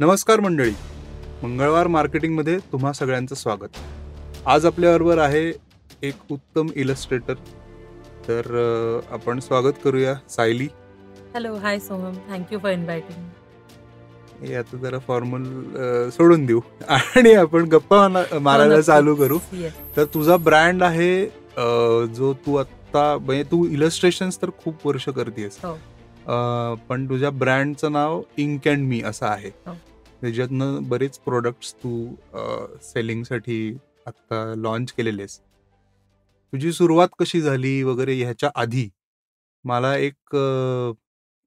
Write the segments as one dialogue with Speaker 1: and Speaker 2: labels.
Speaker 1: नमस्कार मंडळी. मंगळवार मार्केटिंगमध्ये तुम्हा सगळ्यांचं स्वागत. आज आपल्याबरोबर आहे एक उत्तम इलस्ट्रेटर तर अ, आपण स्वागत करूया Sayali.
Speaker 2: Hello hi Soham thank you for inviting
Speaker 1: हे आता जरा फॉर्मल सोडून देऊ. आणि आपण गप्पा मारा- मारायला चालू करू. तर तुझा ब्रँड आहे अ, जो तू आत्ता म्हणजे तू इलस्ट्रेशन्स तर खूप वर्ष करतेस.
Speaker 2: हो.
Speaker 1: पण तुझ्या ब्रँडचं नाव इंक अँड मी असं आहे.
Speaker 2: हो.
Speaker 1: त्याच्यातनं बरेच प्रोडक्ट्स तू सेलिंगसाठी आत्ता लॉन्च केलेलेस. तुझी सुरुवात कशी झाली वगैरे ह्याच्या आधी? मला एक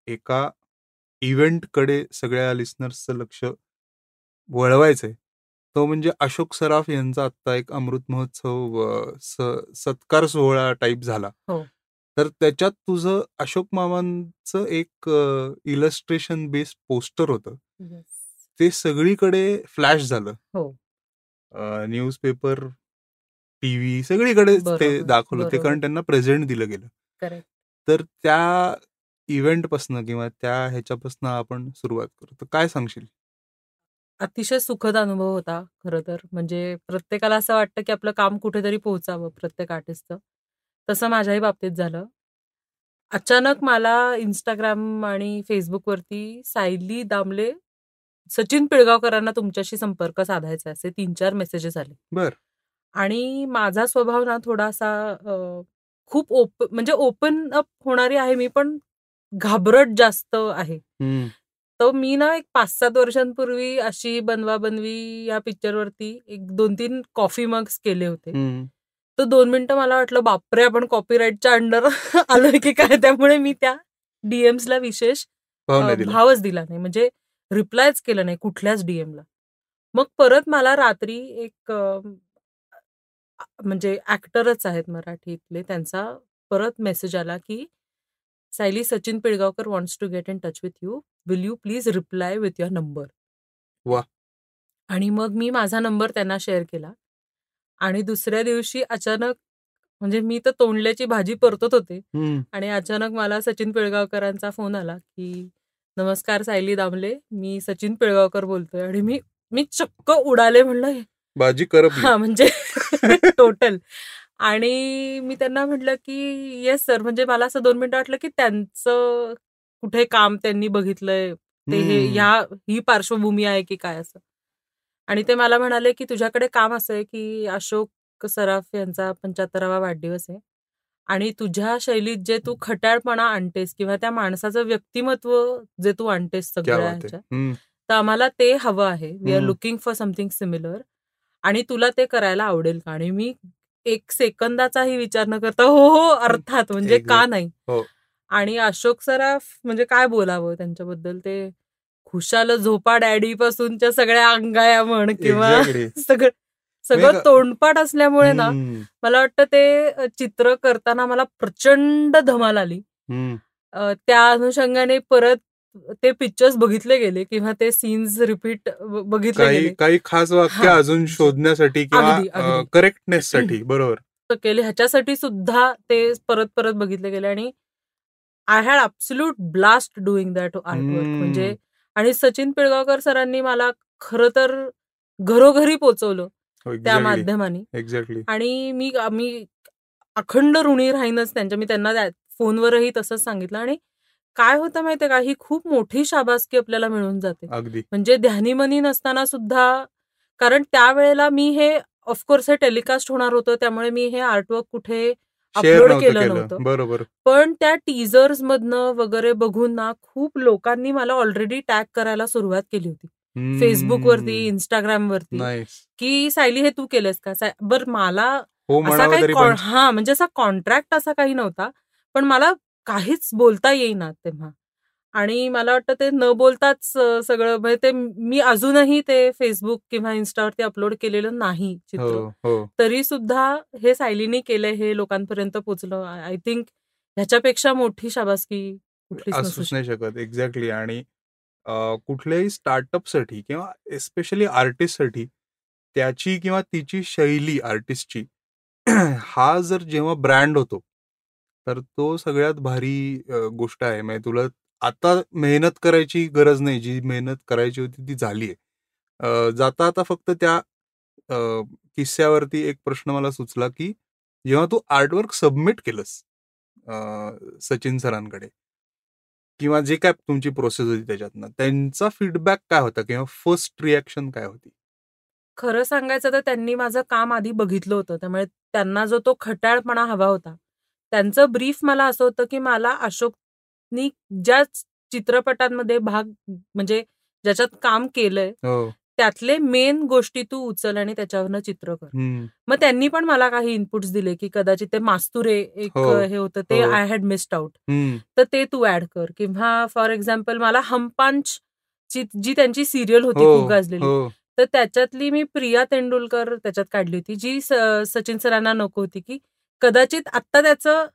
Speaker 1: एका इव्हेंटकडे सगळ्या लिस्नर्सचं लक्ष वळवायचंय. तो म्हणजे अशोक सराफ यांचा आत्ता एक अमृत महोत्सव सत्कार सोहळा टाईप झाला.
Speaker 2: हो.
Speaker 1: तर त्याच्यात तुझं अशोक मामांचं एक इलस्ट्रेशन बेस्ड पोस्टर होतं. ते सगळीकडे फ्लॅश झालं.
Speaker 2: हो.
Speaker 1: न्यूजपेपर टीव्ही सगळीकडे ते दाखवलं ते. कारण त्यांना प्रेझेंट दिलं गेलं. तर त्या इव्हेंटपासनं किंवा त्या ह्याच्यापासनं आपण सुरुवात करू. तर काय सांगशील?
Speaker 2: अतिशय सुखद अनुभव होता खरं तर. म्हणजे प्रत्येकाला असं वाटतं की आपलं काम कुठेतरी पोहोचावं प्रत्येक आर्टिस्टचं. तसं माझ्याही बाबतीत झालं. अचानक मला इंस्टाग्राम आणि फेसबुकवरती सायली दामले सचिन पिळगावकरांना तुमच्याशी संपर्क साधायचा असे तीन चार मेसेजेस आले.
Speaker 1: बर.
Speaker 2: आणि माझा स्वभाव ना थोडासा खूप ओप म्हणजे ओपन अप होणारी आहे मी पण घाबरट जास्त आहे. तर मी ना एक पाच सात वर्षांपूर्वी अशी बनवा बनवी या पिक्चरवरती एक दोन तीन कॉफी मग्स केले होते. तर दोन मिनिटं मला वाटलं बापरे आपण कॉपीराईटच्या अंडर आलोय की काय? त्यामुळे मी त्या डीएम्सला विशेष भावच दिला नाही. म्हणजे रिप्लायच केलं नाही कुठल्याच डीएमला मग परत मला रात्री एक म्हणजे ऍक्टरच आहेत मराठीतले त्यांचा परत मेसेज आला की Sayali Sachin Pilgaonkar wants to get in touch with you will you please reply with your number
Speaker 1: वा.
Speaker 2: आणि मग मी माझा नंबर त्यांना शेअर केला. आणि दुसऱ्या दिवशी अचानक म्हणजे मी तर तोंडल्याची भाजी परतत होते. आणि अचानक मला सचिन पिळगावकरांचा फोन आला की नमस्कार सायली दामले. मी सचिन पिळगावकर बोलतोय आणि मी मी चक्क उडाले म्हणलं
Speaker 1: भाजी करप
Speaker 2: हा म्हणजे टोटल आणि मी त्यांना म्हटलं की येस सर म्हणजे मला असं दोन मिनिटं वाटलं की त्यांचं कुठे काम त्यांनी बघितलंय. ते हे ह्या ही पार्श्वभूमी आहे की काय असं. आणि ते मला म्हणाले की तुझ्याकडे काम असं आहे की अशोक सराफ यांचा पंच्याहत्तरावा वाढदिवस आहे. आणि तुझ्या शैलीत जे तू खट्याळपणा आणतेस किंवा त्या माणसाचं व्यक्तिमत्व जे तू आणतेस सगळ्या. तर आम्हाला ते हवं आहे we are. Looking for something similar आणि तुला ते करायला आवडेल का आणि मी एक सेकंदाचाही विचार न करता हो हो अर्थात म्हणजे का. नाही
Speaker 1: हो.
Speaker 2: आणि अशोक सराफ म्हणजे काय बोलावं त्यांच्याबद्दल ते खुशाल झोपा डॅडी पासूनच्या सगळ्या अंगाया म्हण किंवा. सगळं सगळं तोंडपाठ असल्यामुळे ना. मला वाटतं ते चित्र करताना मला प्रचंड धमाल आली त्या अनुषंगाने परत ते पिक्चर्स बघितले गेले किंवा ते सीन्स रिपीट बघितले
Speaker 1: काही
Speaker 2: गेले
Speaker 1: काही खास वाक्य. अजून शोधण्यासाठी. किंवा करेक्टनेस साठी बरोबर
Speaker 2: केले ह्याच्यासाठी सुद्धा ते परत परत बघितले गेले आणि I had absolute blast doing that artwork. म्हणजे आणि सचिन पिळगावकर सरांनी मला खरं तर घरोघरी पोचवलं त्या माध्यमाने.
Speaker 1: एक्झॅक्टली
Speaker 2: आणि मी मी अखंड ऋणी राहीनच त्यांच्या. मी त्यांना त्या- फोनवरही तसंच सांगितलं. आणि काय होतं माहितीये का? ही खूप मोठी शाबासकी आपल्याला मिळून जाते.
Speaker 1: अगदी.
Speaker 2: म्हणजे ध्यानीमनी नसताना सुद्धा कारण त्यावेळेला मी हे ऑफकोर्स हे टेलिकास्ट होणार होतं. त्यामुळे मी हे आर्टवर्क कुठे अपलोड केलं नव्हतं.
Speaker 1: बरोबर.
Speaker 2: पण त्या टीजर्स मधनं वगैरे बघून ना खूप लोकांनी मला ऑलरेडी टॅग करायला सुरुवात केली होती.
Speaker 1: हम्म.
Speaker 2: फेसबुकवरती इंस्टाग्रामवरती.
Speaker 1: Nice.
Speaker 2: की सायली हे तू केलंस का? बर मला
Speaker 1: हो
Speaker 2: असा काही हा म्हणजे असा कॉन्ट्रॅक्ट असा काही नव्हता पण मला काहीच बोलता येईना तेव्हा. आणि मला वाटतं ते न बोलताच सगळं म्हणजे ते मी अजूनही ते फेसबुक किंवा इन्स्टावरती अपलोड केलेलं नाही
Speaker 1: हो
Speaker 2: चित्र.
Speaker 1: हो
Speaker 2: तरी सुद्धा हे सायलीनी केलंय हे लोकांपर्यंत पोहोचलं आय थिंक ह्याच्यापेक्षा मोठी शाबासकी
Speaker 1: असूच नाही शकत एक्झॅक्टली. आणि कुठल्याही स्टार्टअपसाठी किंवा एस्पेशली आर्टिस्टसाठी त्याची किंवा तिची शैली आर्टिस्टची हा जर जेव्हा ब्रँड होतो तर तो सगळ्यात भारी गोष्ट आहे. म्हणजे तुला आता मेहनत करायची गरज नाही. जी मेहनत करायची होती ती झाली आहे. जाता आता फक्त त्या किस्स्यावरती एक प्रश्न मला सुचला की जेव्हा तू आर्टवर्क सबमिट केलंस सचिन सरांकडे किंवा जे काय तुमची प्रोसेस होती त्याच्यातनं त्यांचा फीडबॅक काय होता किंवा फर्स्ट रिॲक्शन काय होती?
Speaker 2: खरं सांगायचं तर त्यांनी माझं काम आधी बघितलं होतं. त्यामुळे त्यांना जो तो खट्याळपणा हवा होता त्यांचं ब्रीफ मला असं होतं की मला अशोकनी ज्या चित्रपटांमध्ये भाग म्हणजे ज्याच्यात काम केलंय
Speaker 1: हो.
Speaker 2: त्यातले मेन गोष्टी तू उचल आणि त्याच्यावरनं चित्र कर. मग त्यांनी पण मला काही इनपुट्स दिले की कदाचित ते मास्तुरे एक
Speaker 1: हो.
Speaker 2: हे होतं ते. I had missed out. तर ते तू ऍड कर किंवा फॉर एक्झाम्पल मला हमपांच जी त्यांची सिरियल होती
Speaker 1: हो
Speaker 2: खूप गाजलेली
Speaker 1: हो
Speaker 2: तर त्याच्यातली मी प्रिया तेंडुलकर त्याच्यात काढली होती जी सचिन सरांना नको होती की कदाचित आत्ता त्याचं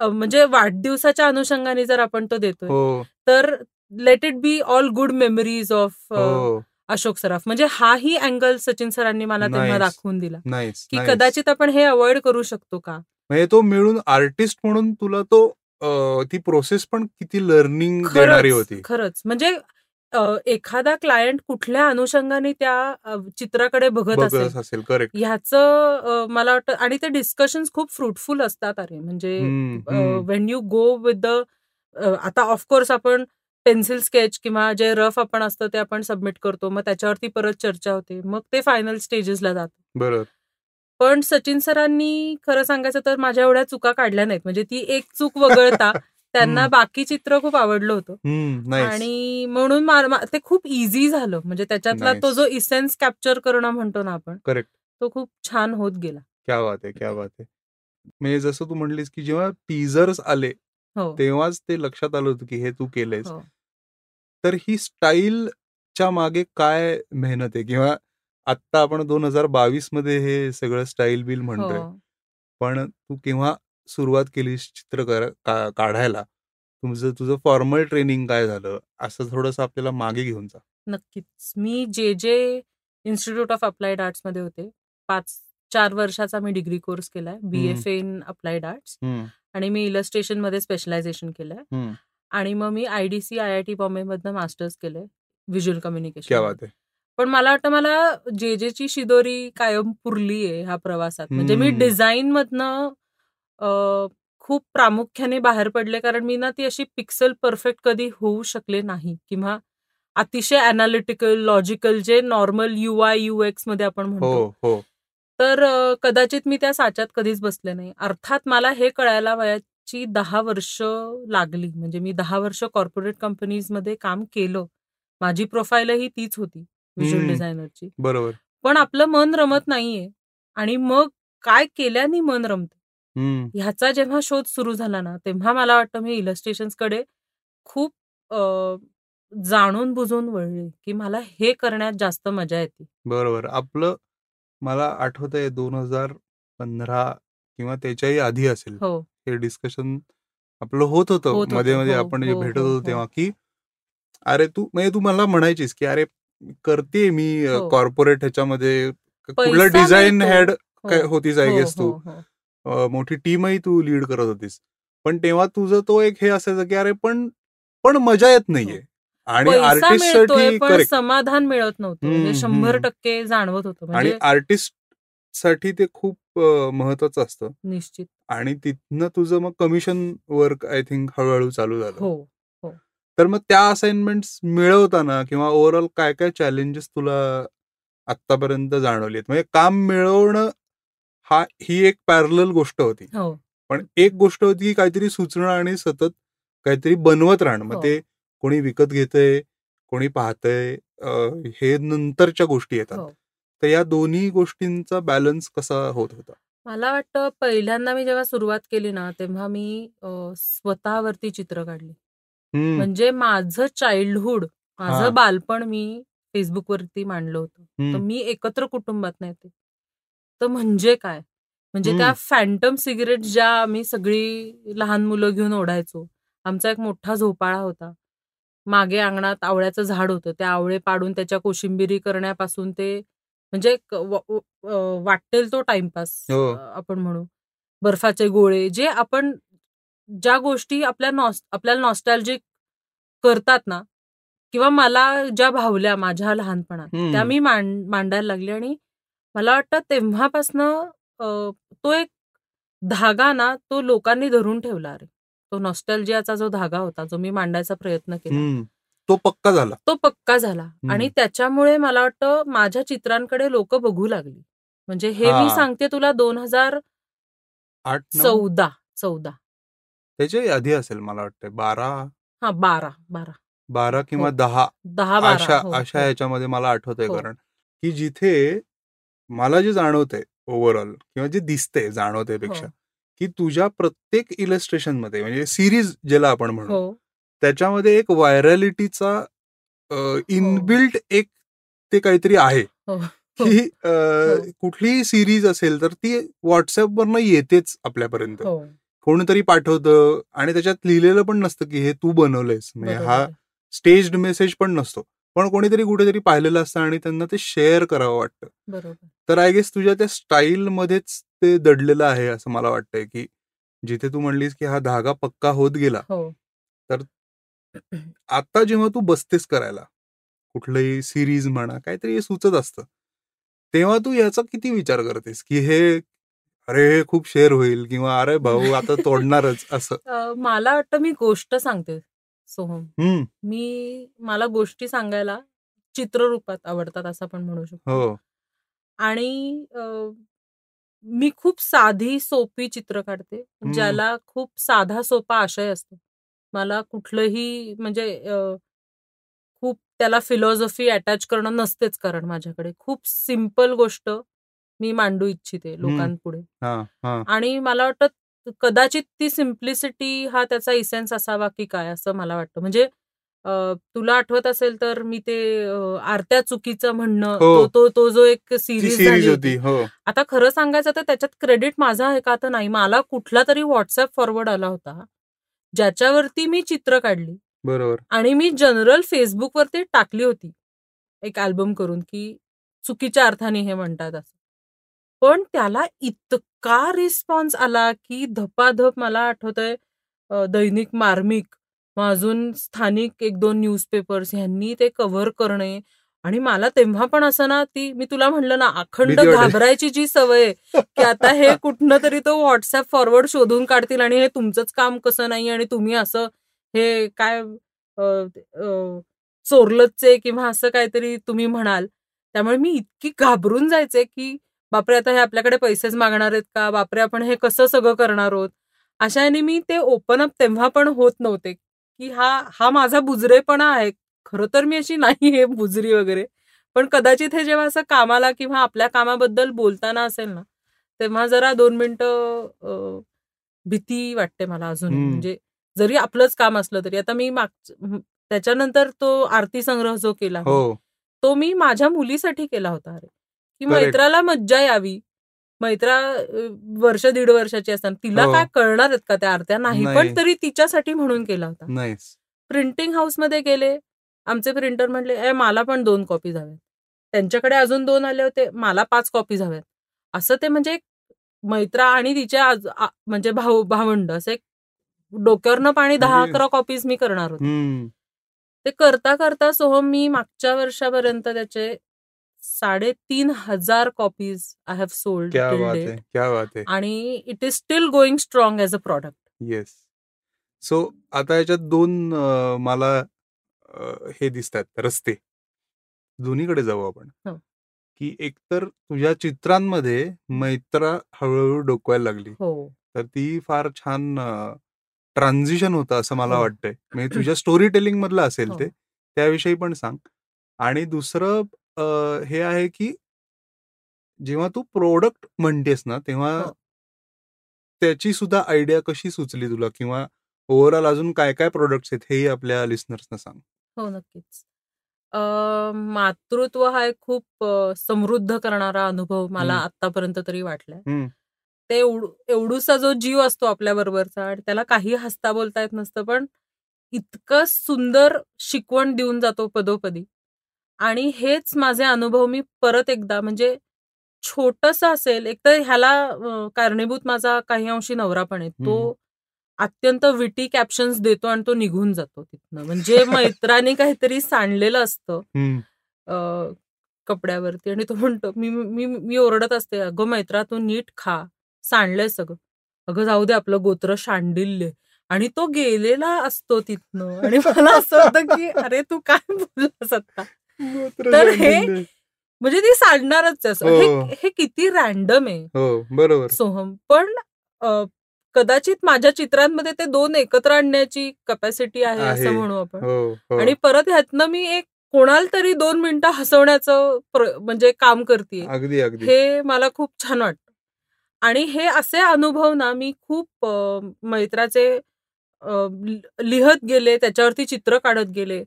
Speaker 2: म्हणजे वाढदिवसाच्या अनुषंगाने जर आपण तो देतोय तर let it be all good memories of Ashok Saraf. म्हणजे हाही अँगल सचिन सरांनी मला तेव्हा
Speaker 1: Nice.
Speaker 2: दाखवून दिला. की कदाचित आपण हे अवॉइड करू शकतो का?
Speaker 1: म्हणजे तो मिळून आर्टिस्ट म्हणून तुला तो ती प्रोसेस पण किती लर्निंग देणारी होती.
Speaker 2: खरंच. म्हणजे एखादा क्लायंट कुठल्या अनुषंगाने त्या चित्राकडे बघत असेल
Speaker 1: करेक्ट
Speaker 2: ह्याचं मला वाटतं आणि ते डिस्कशन्स खूप फ्रुटफुल असतात अरे. म्हणजे when you go with the आता ऑफकोर्स आपण पेन्सिल स्केच किंवा जे रफ आपण असतं ते आपण सबमिट करतो. मग त्याच्यावरती परत चर्चा होते. मग ते फायनल स्टेजेसला जातं.
Speaker 1: बरोबर.
Speaker 2: पण सचिन सरांनी खरं सांगायचं तर माझ्या एवढ्या चुका काढल्या नाहीत. म्हणजे ती एक चूक वगळता त्यांना. बाकी चित्र खूप आवडलं होतं. आणि म्हणून ते खूप इझी झालं. म्हणजे त्याच्यातला तो. जो इसेन्स कॅप्चर करणं म्हणतो ना आपण
Speaker 1: करेक्ट
Speaker 2: तो खूप छान होत गेला.
Speaker 1: क्या बात आहे क्या बात आहे. म्हणजे जसं तू म्हणलीस की जेव्हा टीजर्स आले
Speaker 2: हो.
Speaker 1: तेव्हाच ते लक्षात आलं होतं की हे तू केलंयस.
Speaker 2: हो.
Speaker 1: तर ही स्टाईलच्या मागे काय मेहनत आहे? किंवा आत्ता आपण दोन हजार बावीसमध्ये हे सगळं स्टाईल बिल म्हणतोय.
Speaker 2: हो.
Speaker 1: पण तू केव्हा सुरुवात केलीस चित्र काढायला? तुझं तुझं फॉर्मल ट्रेनिंग काय झालं? असं थोडंसं आपल्याला मागे घेऊन जा.
Speaker 2: नक्कीच. मी जे जे इन्स्टिट्यूट ऑफ अप्लाइड आर्ट्समध्ये होते. पाच चार वर्षाचा मी डिग्री कोर्स केलाय. B F in applied arts आणि मी इलस्ट्रेशनमध्ये स्पेशलायझेशन केलंय. आणि मग मी I D C I I T Bombay मधनं मास्टर्स केलंय व्हिज्युअल
Speaker 1: क्या
Speaker 2: कम्युनिकेशन पण मला वाटतं मला जे जेची शिदोरी कायम पुरली आहे ह्या प्रवासात. म्हणजे मी. डिझाईन मधनं खूप प्रामुख्याने बाहेर पडले कारण मी ना ती अशी पिक्सल परफेक्ट कधी होऊ शकले नाही किंवा अतिशय अनालिटिकल लॉजिकल जे नॉर्मल यू आय यू एक्समध्ये आपण
Speaker 1: हो
Speaker 2: म्हणतो.
Speaker 1: हो.
Speaker 2: तर कदाचित मी त्या साच्यात कधीच बसले नाही. अर्थात मला हे कळायला वयाची दहा वर्ष लागली. म्हणजे मी दहा वर्ष कॉर्पोरेट कंपनीजमध्ये काम केलं. माझी प्रोफाईलही तीच होती व्हिज्युअल. डिझायनरची
Speaker 1: बरोबर.
Speaker 2: पण आपलं मन रमत नाहीये. आणि मग काय केल्याने मन रमतं. ह्याचा जेव्हा शोध सुरू झाला ना तेव्हा मला वाटतं मी इलस्ट्रेशन्सकडे खूप जाणून बुजून वळले की मला हे करण्यात जास्त मजा येते.
Speaker 1: बरोबर. आपलं मला आठवत आहे दोन हजार पंधरा किंवा त्याच्याही आधी असेल.
Speaker 2: हो.
Speaker 1: हे डिस्कशन आपलं होत होतं. मध्ये मध्ये
Speaker 2: हो,
Speaker 1: आपण जे
Speaker 2: हो,
Speaker 1: भेटत
Speaker 2: हो,
Speaker 1: होतो. तेव्हा की अरे तू म्हणजे तू मला म्हणायचीस की अरे करते मी. कॉर्पोरेट ह्याच्यामध्ये कुठलं डिझाईन. हेड होतीस आय गेस तू मोठी टीमही तू लीड करत होतीस पण तेव्हा तुझं तो एक हे असायचं की अरे पण पण मजा येत नाहीये आणि.
Speaker 2: पैसा
Speaker 1: आर्टिस्ट मिळतोयसाठी
Speaker 2: पण
Speaker 1: करेक्ट
Speaker 2: समाधान मिळत नव्हतं हे शंभर. टक्के जाणवत होतं
Speaker 1: आणि
Speaker 2: म्हणजे
Speaker 1: आर्टिस्टसाठी ते खूप महत्वाचं असतं.
Speaker 2: निश्चित.
Speaker 1: आणि तिथनं तुझं मग कमिशन वर्क आय थिंक हळूहळू चालू झालं.
Speaker 2: हो
Speaker 1: तर मग त्या असाइनमेंट मिळवताना किंवा ओव्हरऑल काय काय चॅलेंजेस तुला आतापर्यंत जाणवलीत म्हणजे काम मिळवणं हा ही एक पॅरल गोष्ट होती.
Speaker 2: हो.
Speaker 1: पण एक गोष्ट होती की काहीतरी सुचणं आणि सतत काहीतरी बनवत राहणं. मग
Speaker 2: हो.
Speaker 1: ते कोणी विकत घेतंय कोणी पाहतंय हे नंतरच्या गोष्टी येतात.
Speaker 2: हो.
Speaker 1: तर या दोन्ही गोष्टींचा बॅलन्स कसा होत होता?
Speaker 2: मला वाटतं पहिल्यांदा मी जेव्हा सुरुवात केली ना तेव्हा मी स्वतःवरती चित्र काढली. म्हणजे माझं चाइल्डहुड. माझं बालपण मी फेसबुकवरती मांडलं होतं. तर. मी एकत्र कुटुंबात नाही येते तर म्हणजे काय? म्हणजे. त्या फॅन्टम सिगरेट ज्या आम्ही सगळी लहान मुलं घेऊन ओढायचो आमचा एक मोठा झोपाळा होता. मागे अंगणात आवळ्याचं झाड होतं. त्या आवळे पाडून त्याच्या कोशिंबिरी करण्यापासून ते म्हणजे वाटेल तो टाइमपास
Speaker 1: हो.
Speaker 2: आपण म्हणू बर्फाचे गोळे जे आपण ज्या गोष्टी आपल्या नॉस आपल्याला नॉस्टॅल्जिक करतात ना किंवा मला ज्या भावल्या माझ्या लहानपणात. त्या मी मांड मांडायला लागले आणि मला वाटतं तेव्हापासनं तो एक धागा ना तो लोकांनी धरून ठेवला अरे तो नॉस्टॅल्जियाचा जो धागा होता जो मी मांडायचा प्रयत्न केला.
Speaker 1: तो पक्का झाला.
Speaker 2: तो पक्का झाला. आणि त्याच्यामुळे मला वाटतं माझ्या चित्रांकडे लोक बघू लागली. म्हणजे हे मी. सांगते तुला दोन हजार
Speaker 1: आठ
Speaker 2: चौदा चौदा.
Speaker 1: त्याच्याही आधी असेल मला वाटतं बारा?
Speaker 2: हा बारा बारा.
Speaker 1: बारा किंवा
Speaker 2: हो.
Speaker 1: दहा?
Speaker 2: दहा
Speaker 1: अशा
Speaker 2: हो,
Speaker 1: अशा
Speaker 2: हो.
Speaker 1: ह्याच्यामध्ये मला आठवतंय. कारण की जिथे मला जे जाणवतंय ओव्हरऑल किंवा जे दिसतंय जाणवतंयपेक्षा
Speaker 2: हो.
Speaker 1: की तुझ्या प्रत्येक इलस्ट्रेशनमध्ये म्हणजे सिरीज ज्याला आपण म्हणू त्याच्यामध्ये एक व्हायरॅलिटीचा इनबिल्ट एक ते काहीतरी आहे.
Speaker 2: हो.
Speaker 1: की
Speaker 2: हो.
Speaker 1: कुठलीही सिरीज असेल तर ती व्हॉट्सअपवरनं येतेच आपल्यापर्यंत.
Speaker 2: हो.
Speaker 1: कोणीतरी पाठवतं आणि त्याच्यात लिहिलेलं पण नसतं की हे तू बनवलंयस. म्हणजे हा. स्टेज्ड मेसेज पण नसतो. पण कोणीतरी कुठेतरी पाहिलेलं असतं आणि त्यांना ते शेअर करावं वाटतं. तर आय गेस तुझ्या त्या स्टाईल मध्येच ते दडलेलं आहे असं मला वाटतंय की जिथे तू म्हणलीस की हा धागा पक्का होत गेला.
Speaker 2: हो.
Speaker 1: तर आता जेव्हा तू बसतेस करायला कुठलंही सिरीज म्हणा काहीतरी हे सुचत असतं तेव्हा तू याचा किती विचार करतेस? की हे अरे हे खूप शेअर होईल किंवा अरे भाऊ आता तोडणारच असं.
Speaker 2: मला वाटतं मी गोष्ट सांगते सोहम. मी मला गोष्टी सांगायला चित्ररूपात आवडतात असं आपण म्हणू शकतो.
Speaker 1: हो.
Speaker 2: आणि मी खूप साधी सोपी चित्र काढते ज्याला खूप साधा सोपा आशय असतो. मला कुठलंही म्हणजे खूप त्याला फिलॉसॉफी अटॅच करणं नसतेच कारण माझ्याकडे. खूप सिंपल गोष्ट मी मांडू इच्छिते लोकांपुढे.
Speaker 1: हा हा.
Speaker 2: आणि मला वाटतं कदाचित ती सिम्प्लिसिटी हा त्याचा इसेन्स असावा की काय असं मला वाटतं. म्हणजे तुला आठवत असेल तर मी ते आरत्या चुकीचं म्हणणं
Speaker 1: हो.
Speaker 2: तो तो तो जो एक सिरीज झाली
Speaker 1: होती
Speaker 2: होती.
Speaker 1: हो.
Speaker 2: आता खरं सांगायचं तर त्याच्यात क्रेडिट माझा आहे का? तर नाही. मला कुठला तरी व्हॉट्सअप फॉरवर्ड आला होता. ज्याच्यावरती मी चित्र काढली.
Speaker 1: बरोबर.
Speaker 2: आणि मी जनरल फेसबुकवरती टाकली होती. एक अल्बम करून की चुकीच्या अर्थाने हे म्हणतात असं. पण त्याला इतका रिस्पॉन्स आला की धपाधप मला आठवतंय दैनिक मार्मिक मग अजून स्थानिक एक दोन न्यूजपेपर्स ह्यांनी ते कव्हर करणे आणि मला तेव्हा पण असं ना ती मी तुला म्हणलं ना अखंड. घाबरायची जी सवय की आता हे कुठनं तरी तो व्हॉट्सअप फॉरवर्ड शोधून काढतील आणि हे तुमचंच काम कसं नाही आणि तुम्ही असं हे काय चोरलतचे किंवा असं काहीतरी तुम्ही म्हणाल. त्यामुळे मी इतकी घाबरून जायचे की बापरे आता हे आपल्याकडे पैसेच मागणार आहेत का? बापरे आपण हे कसं सगळं करणार आहोत? अशा ह्याने मी ते ओपन अप तेव्हा पण होत नव्हते की हा हा माझा बुजरेपणा आहे. खरं तर मी अशी नाही हे बुजरी वगैरे. पण कदाचित हे जेव्हा असं कामाला किंवा आपल्या कामाबद्दल बोलताना असेल ना तेव्हा जरा दोन मिनिटं भीती वाटते मला अजून. म्हणजे जरी आपलंच काम असलं तरी. आता मी माग त्याच्यानंतर तो आरती संग्रह जो केला
Speaker 1: हो.
Speaker 2: तो मी माझ्या मुलीसाठी केला होता अरे की. मैत्राला मज्जा यावी. मैत्रा वर्ष दीड वर्षाची असताना तिला
Speaker 1: हो.
Speaker 2: काय कळणार आहेत का त्या आरत्या? नाही. पण तरी तिच्यासाठी म्हणून केला होता. प्रिंटिंग हाऊसमध्ये गेले. आमचे प्रिंटर म्हटले ए मला पण दोन कॉपीज हव्यात त्यांच्याकडे अजून दोन आले होते मला पाच कॉपीज हव्यात असं ते म्हणजे एक मैत्रा आणि तिच्या म्हणजे भाऊ भावंड असं एक डोक्यावरनं पाणी दहा
Speaker 1: म्हणजे-
Speaker 2: अकरा कॉपीज मी करणार होते. ते करता करता सोहम मी मागच्या वर्षापर्यंत त्याचे साडेतीन हजार कॉपीज आय हॅव सोल्ड आणि it is still going strong as a product
Speaker 1: yes so आता याच्यात दोन मला हे दिसतात रस्ते दोन्हीकडे जाऊ आपण
Speaker 2: हो.
Speaker 1: की एकतर तुझ्या चित्रांमध्ये मैत्रा हळूहळू डोकवायला लागली
Speaker 2: हो
Speaker 1: तर ती फार छान ट्रान्झिशन होतं असं मला
Speaker 2: हो.
Speaker 1: वाटतंय म्हणजे तुझ्या स्टोरी टेलिंग मधलं असेल
Speaker 2: हो.
Speaker 1: ते त्याविषयी पण सांग आणि दुसरं हे आहे की जेव्हा तू प्रोडक्ट म्हणतेस ना तेव्हा. त्याची सुद्धा आयडिया कशी सुचली तुला किंवा ओव्हरऑल अजून काय काय प्रोडक्ट्स आहेत हेही आपल्या लिस्नर्सना सांग
Speaker 2: हो नक्कीच अ, मातृत्व हा एक खूप अ, समृद्ध करणारा अनुभव मला
Speaker 1: हम्म.
Speaker 2: आतापर्यंत तरी वाटलाय
Speaker 1: हम्म.
Speaker 2: ते एवढ- एवढूसा जो जीव असतो आपल्या बरोबरचा आणि त्याला काही हसता बोलता येत नसतं पण इतकं सुंदर शिकवण देऊन जातो पदोपदी आणि हेच माझे अनुभव मी परत एकदा म्हणजे छोटस असेल एक तर ह्याला अ, कारणीभूत माझा काही अंशी नवरा पण आहे तो. अत्यंत विटी कॅप्शन्स देतो आणि तो निघून जातो तिथनं. म्हणजे मैत्राने काहीतरी सांडलेलं असतं कपड्यावरती आणि तो म्हणतो मी मी मी ओरडत असते अगं मैत्रा तू नीट खा सांडलंय सगळं. अगं जाऊ दे आपलं गोत्र शांडिल्य. आणि तो गेलेला असतो तिथनं. आणि मला असं होतं की अरे तू काय बोललास आता? तर हे-. म्हणजे ती सांडणारच असं.
Speaker 1: हो.
Speaker 2: हे. किती रॅन्डम आहे.
Speaker 1: हो बरोबर.
Speaker 2: सोहम. पण कदाचित माझ्या चित्रांमध्ये ते दोन एकत्र आणण्याची कपॅसिटी आहे. असं म्हणू आपण.
Speaker 1: हो हो.
Speaker 2: आणि परत ह्यातनं मी एक कोणाला तरी दोन मिनिटं हसवण्याचं म्हणजे काम करते हे मला खूप छान वाटतं. आणि हे असे अनुभव ना मी खूप मैत्राचे लिहत गेले त्याच्यावरती चित्र काढत गेले.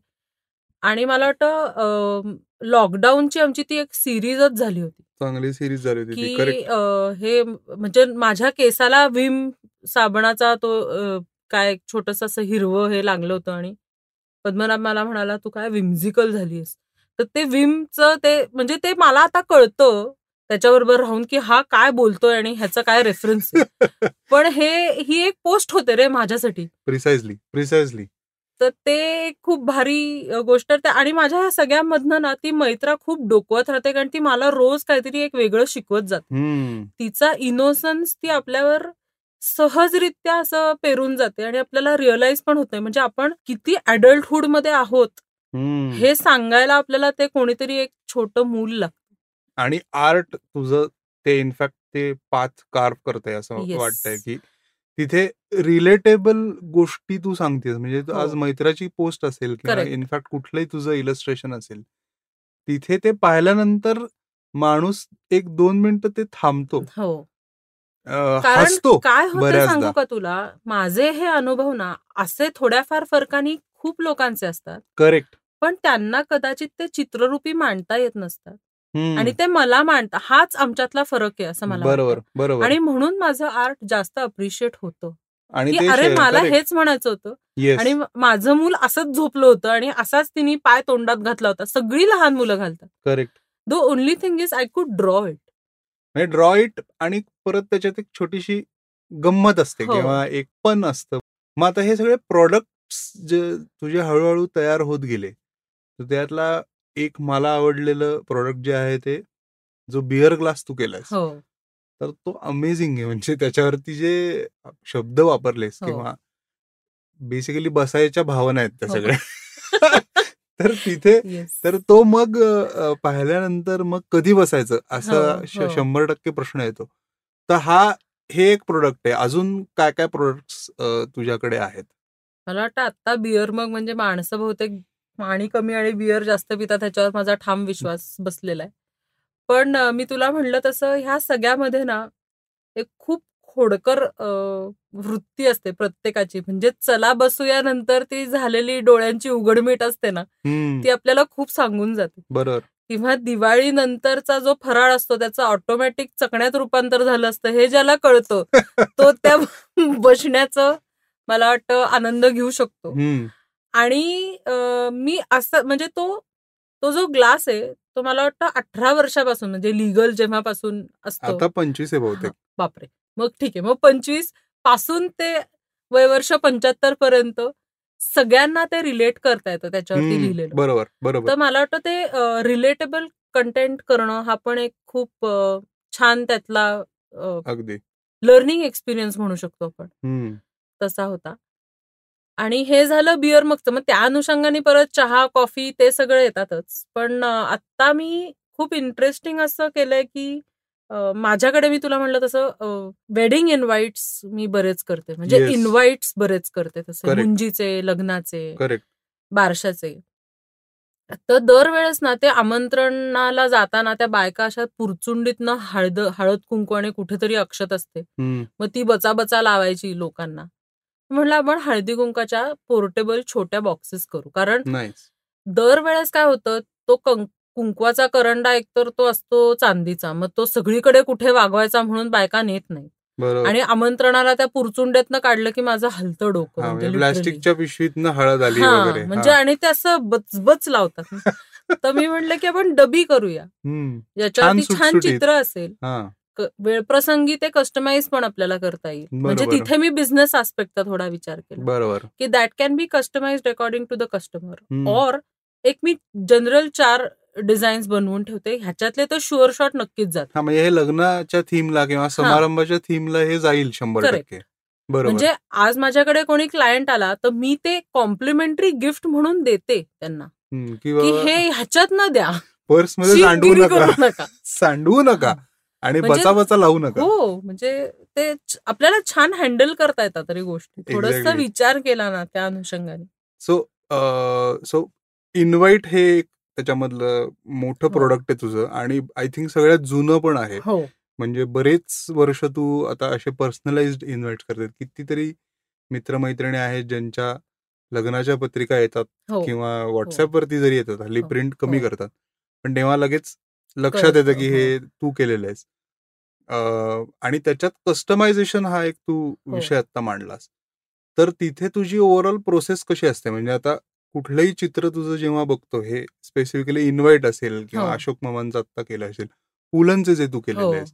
Speaker 2: आणि मला वाटतं लॉकडाऊनची आमची ती एक सिरीजच झाली होती.
Speaker 1: चांगली सिरीज झाली होती
Speaker 2: की हे म्हणजे माझ्या केसाला विम साबणाचा तो काय छोटस असं हिरवं हे लागलं होतं आणि पद्मनाभ मला म्हणाला तू काय विम्झिकल झालीस तर ते विमचं ते म्हणजे ते मला आता कळतं त्याच्याबरोबर राहून की हा काय बोलतोय आणि ह्याचा काय रेफरन्स पण हे ही एक पोस्ट होते रे माझ्यासाठी.
Speaker 1: प्रिसाइजली प्रिसाइजली
Speaker 2: तर ते खूप भारी गोष्ट आहे. आणि माझ्या ह्या सगळ्यामधनं ना ती मैत्रा खूप डोकवत राहते कारण ती मला रोज काहीतरी एक वेगळं शिकवत जाते. तिचा इनोसन्स ती आपल्यावर सहजरित्या असं पेरून जाते आणि आपल्याला रिअलाइज पण होत म्हणजे आपण किती अडल्टहुडमध्ये आहोत. हे सांगायला आपल्याला ते कोणीतरी एक छोटं मूल लागतं
Speaker 1: आणि आर्ट तुझं ते इनफॅक्ट ते पाथ कार्व करतंय असं. वाटतंय की तिथे रिलेटेबल गोष्टी तू सांगतेस म्हणजे
Speaker 2: हो.
Speaker 1: आज मैत्राची पोस्ट असेल किंवा. इनफॅक्ट कुठलंही तुझं इलस्ट्रेशन असेल तिथे ते पाहिल्यानंतर माणूस एक दोन मिनिटं ते थांबतो
Speaker 2: हो कारण काय होतं. सांगू का तुला? माझे हे अनुभव ना असे थोड्याफार फरकाने खूप लोकांचे असतात.
Speaker 1: करेक्ट.
Speaker 2: पण त्यांना कदाचित ते चित्ररूपी मांडता येत नसतात. आणि ते मला मांडता हाच आमच्यातला फरक आहे असं मला
Speaker 1: बरोबर. बरोबर.
Speaker 2: आणि म्हणून माझं आर्ट जास्त अप्रिशिएट होतं.
Speaker 1: आणि
Speaker 2: अरे मला. हेच म्हणायचं होतं. आणि माझं मूल असंच झोपलं होतं आणि असाच तिने पाय तोंडात घातला होता. सगळी लहान मुलं घालतात.
Speaker 1: Correct
Speaker 2: the only thing is I could draw it
Speaker 1: draw it आणि परत त्याच्यात एक छोटीशी गंमत असते
Speaker 2: हो.
Speaker 1: किंवा एक पण असतं मग आता हे सगळे प्रोडक्ट्स जे तुझे हळूहळू तयार होत गेले तर त्यातला एक मला आवडलेलं प्रोडक्ट जे आहे ते जो बिअर ग्लास तू केलायस
Speaker 2: हो
Speaker 1: तर तो अमेझिंग आहे म्हणजे त्याच्यावरती जे शब्द वापरलेस
Speaker 2: हो.
Speaker 1: किंवा बेसिकली बसायच्या भावना आहेत त्या. सगळ्या तर तिथे तर तो मग पाहिल्यानंतर मग कधी बसायचं असा. शंभर टक्के प्रश्न येतो तर हा हे एक प्रोडक्ट आहे. अजून काय काय प्रोडक्ट्स तुझ्याकडे आहेत?
Speaker 2: मला वाटतं आता बिअर मग म्हणजे माणसं बहुतेक पाणी कमी आणि बिअर जास्त पितात ह्याच्यावर माझा ठाम विश्वास बसलेला आहे. पण मी तुला म्हणलं तसं ह्या सगळ्यामध्ये ना एक खूप खोडकर वृत्ती असते प्रत्येकाची. म्हणजे चला बसूया नंतर ती झालेली डोळ्यांची उघडमीट असते ना ती आपल्याला खूप सांगून जाते.
Speaker 1: बरोबर
Speaker 2: किंवा दिवाळी नंतरचा जो फराळ असतो त्याचं ऑटोमॅटिक चकण्यात रूपांतर झालं असतं. हे ज्याला कळतं तो त्या बसण्याचं मला वाटतं आनंद घेऊ शकतो. आणि मी असं म्हणजे तो तो जो ग्लास आहे तो मला वाटतं अठरा वर्षापासून म्हणजे लिगल जेव्हापासून असतो.
Speaker 1: आता पंचवीस आहे बहुतेक.
Speaker 2: बापरे. मग ठीक आहे. मग पंचवीसपासून ते वयवर्ष पंच्याहत्तर पर्यंत सगळ्यांना ते रिलेट करता येतं त्याच्यावरती लिहिलेलं.
Speaker 1: बरोबर
Speaker 2: तर
Speaker 1: बरोबर
Speaker 2: मला वाटतं ते रिलेटेबल कंटेंट करणं हा पण एक खूप छान त्यातला
Speaker 1: अगदी.
Speaker 2: लर्निंग एक्सपिरियन्स म्हणू शकतो आपण. तसा होता. आणि हे झालं बिअर मगचं. मग त्या अनुषंगाने परत चहा कॉफी ते सगळं येतातच. पण आत्ता मी खूप इंटरेस्टिंग असं केलंय की माझ्याकडे मी तुला म्हणलं तसं वेडिंग इन्व्हाइट्स मी बरेच करते. म्हणजे
Speaker 1: Yes.
Speaker 2: इन्व्हाइट्स बरेच करते तसे. मुंजीचे लग्नाचे बारशाचे. तर दरवेळेस ना ते आमंत्रणाला जाताना त्या बायका अशा पुरचुंडीतनं हळद हळद कुंकू आणि कुठेतरी अक्षत असते. मग ती बचा बचा लावायची लोकांना. म्हणलं आपण हळदी कुंकाच्या पोर्टेबल छोट्या बॉक्सेस करू. कारण दरवेळेस काय होतं तो कं- कुंकवाचा करंडा एकतर तो असतो चांदीचा मग तो सगळीकडे कुठे वागवायचा म्हणून बायका नेत नाही आणि आमंत्रणाला त्या पुरचुंड्यातनं काढलं की माझं हलतं डोकं म्हणजे
Speaker 1: म्हणजे. प्लास्टिकच्या पिशवीतनं हळद आली
Speaker 2: हा, म्हणजे. आणि ते असं बचबच लावतात. तर मी म्हटलं की आपण डबी करूया.
Speaker 1: हम्म,
Speaker 2: ज्याच्यावरती छान. चित्र असेल.
Speaker 1: हा.
Speaker 2: वेळप्रसंगी ते कस्टमाइज पण आपल्याला करता येईल. म्हणजे. तिथे मी बिझनेस आस्पेक्टचा थोडा विचार केला.
Speaker 1: बरोबर.
Speaker 2: की that can be customise according to the customer. और एक मी जनरल चार डिझाईन्स बनवून ठेवते. ह्याच्यातले तर शुअर शॉट नक्कीच जात
Speaker 1: हा म्हणजे हे लग्नाच्या थीमला किंवा समारंभाच्या थीमला हे जाईल शंभर. टक्के. बरोबर.
Speaker 2: म्हणजे आज माझ्याकडे कोणी क्लायंट आला तर मी ते कॉम्प्लिमेंटरी गिफ्ट म्हणून देते त्यांना. की
Speaker 1: किंवा
Speaker 2: हे ह्याच्यात न द्या.
Speaker 1: पर्समध्ये सांडवू नका. सांडवू नका. आणि
Speaker 2: म्हणजे-
Speaker 1: बचा बचा लावू नका.
Speaker 2: हो म्हणजे ते आपल्याला छान हँडल करता येतात तरी गोष्टी. थोडस. विचार केला ना त्या अनुषंगाने.
Speaker 1: सो सो इन्व्हाइट हे एक त्याच्यामधलं मोठं
Speaker 2: हो.
Speaker 1: प्रोडक्ट आहे तुझं आणि आय थिंक सगळ्यात जुनं पण आहे.
Speaker 2: हो.
Speaker 1: म्हणजे बरेच वर्ष तू आता असे पर्सनलाइज्ड इन्व्हाइट करतात. कितीतरी मित्रमैत्रिणी आहेत ज्यांच्या लग्नाच्या पत्रिका येतात
Speaker 2: हो.
Speaker 1: किंवा व्हॉट्सअपवरती जरी येतात हल्ली
Speaker 2: हो.
Speaker 1: प्रिंट कमी
Speaker 2: हो.
Speaker 1: करतात. पण तेव्हा लगेच लक्षात येतं की हे तू केलेलं आहेस आणि त्याच्यात कस्टमायझेशन हा एक तू
Speaker 2: हो.
Speaker 1: विषय आता मांडलास. तर तिथे तुझी ओव्हरऑल प्रोसेस कशी असते? म्हणजे आता कुठलंही चित्र तुझं जेव्हा बघतो हे स्पेसिफिकली इन्व्हाइट असेल किंवा
Speaker 2: हो.
Speaker 1: अशोक मामांचं आत्ता केलं असेल पुलंचे जे तू
Speaker 2: हो.
Speaker 1: केलेले आहेस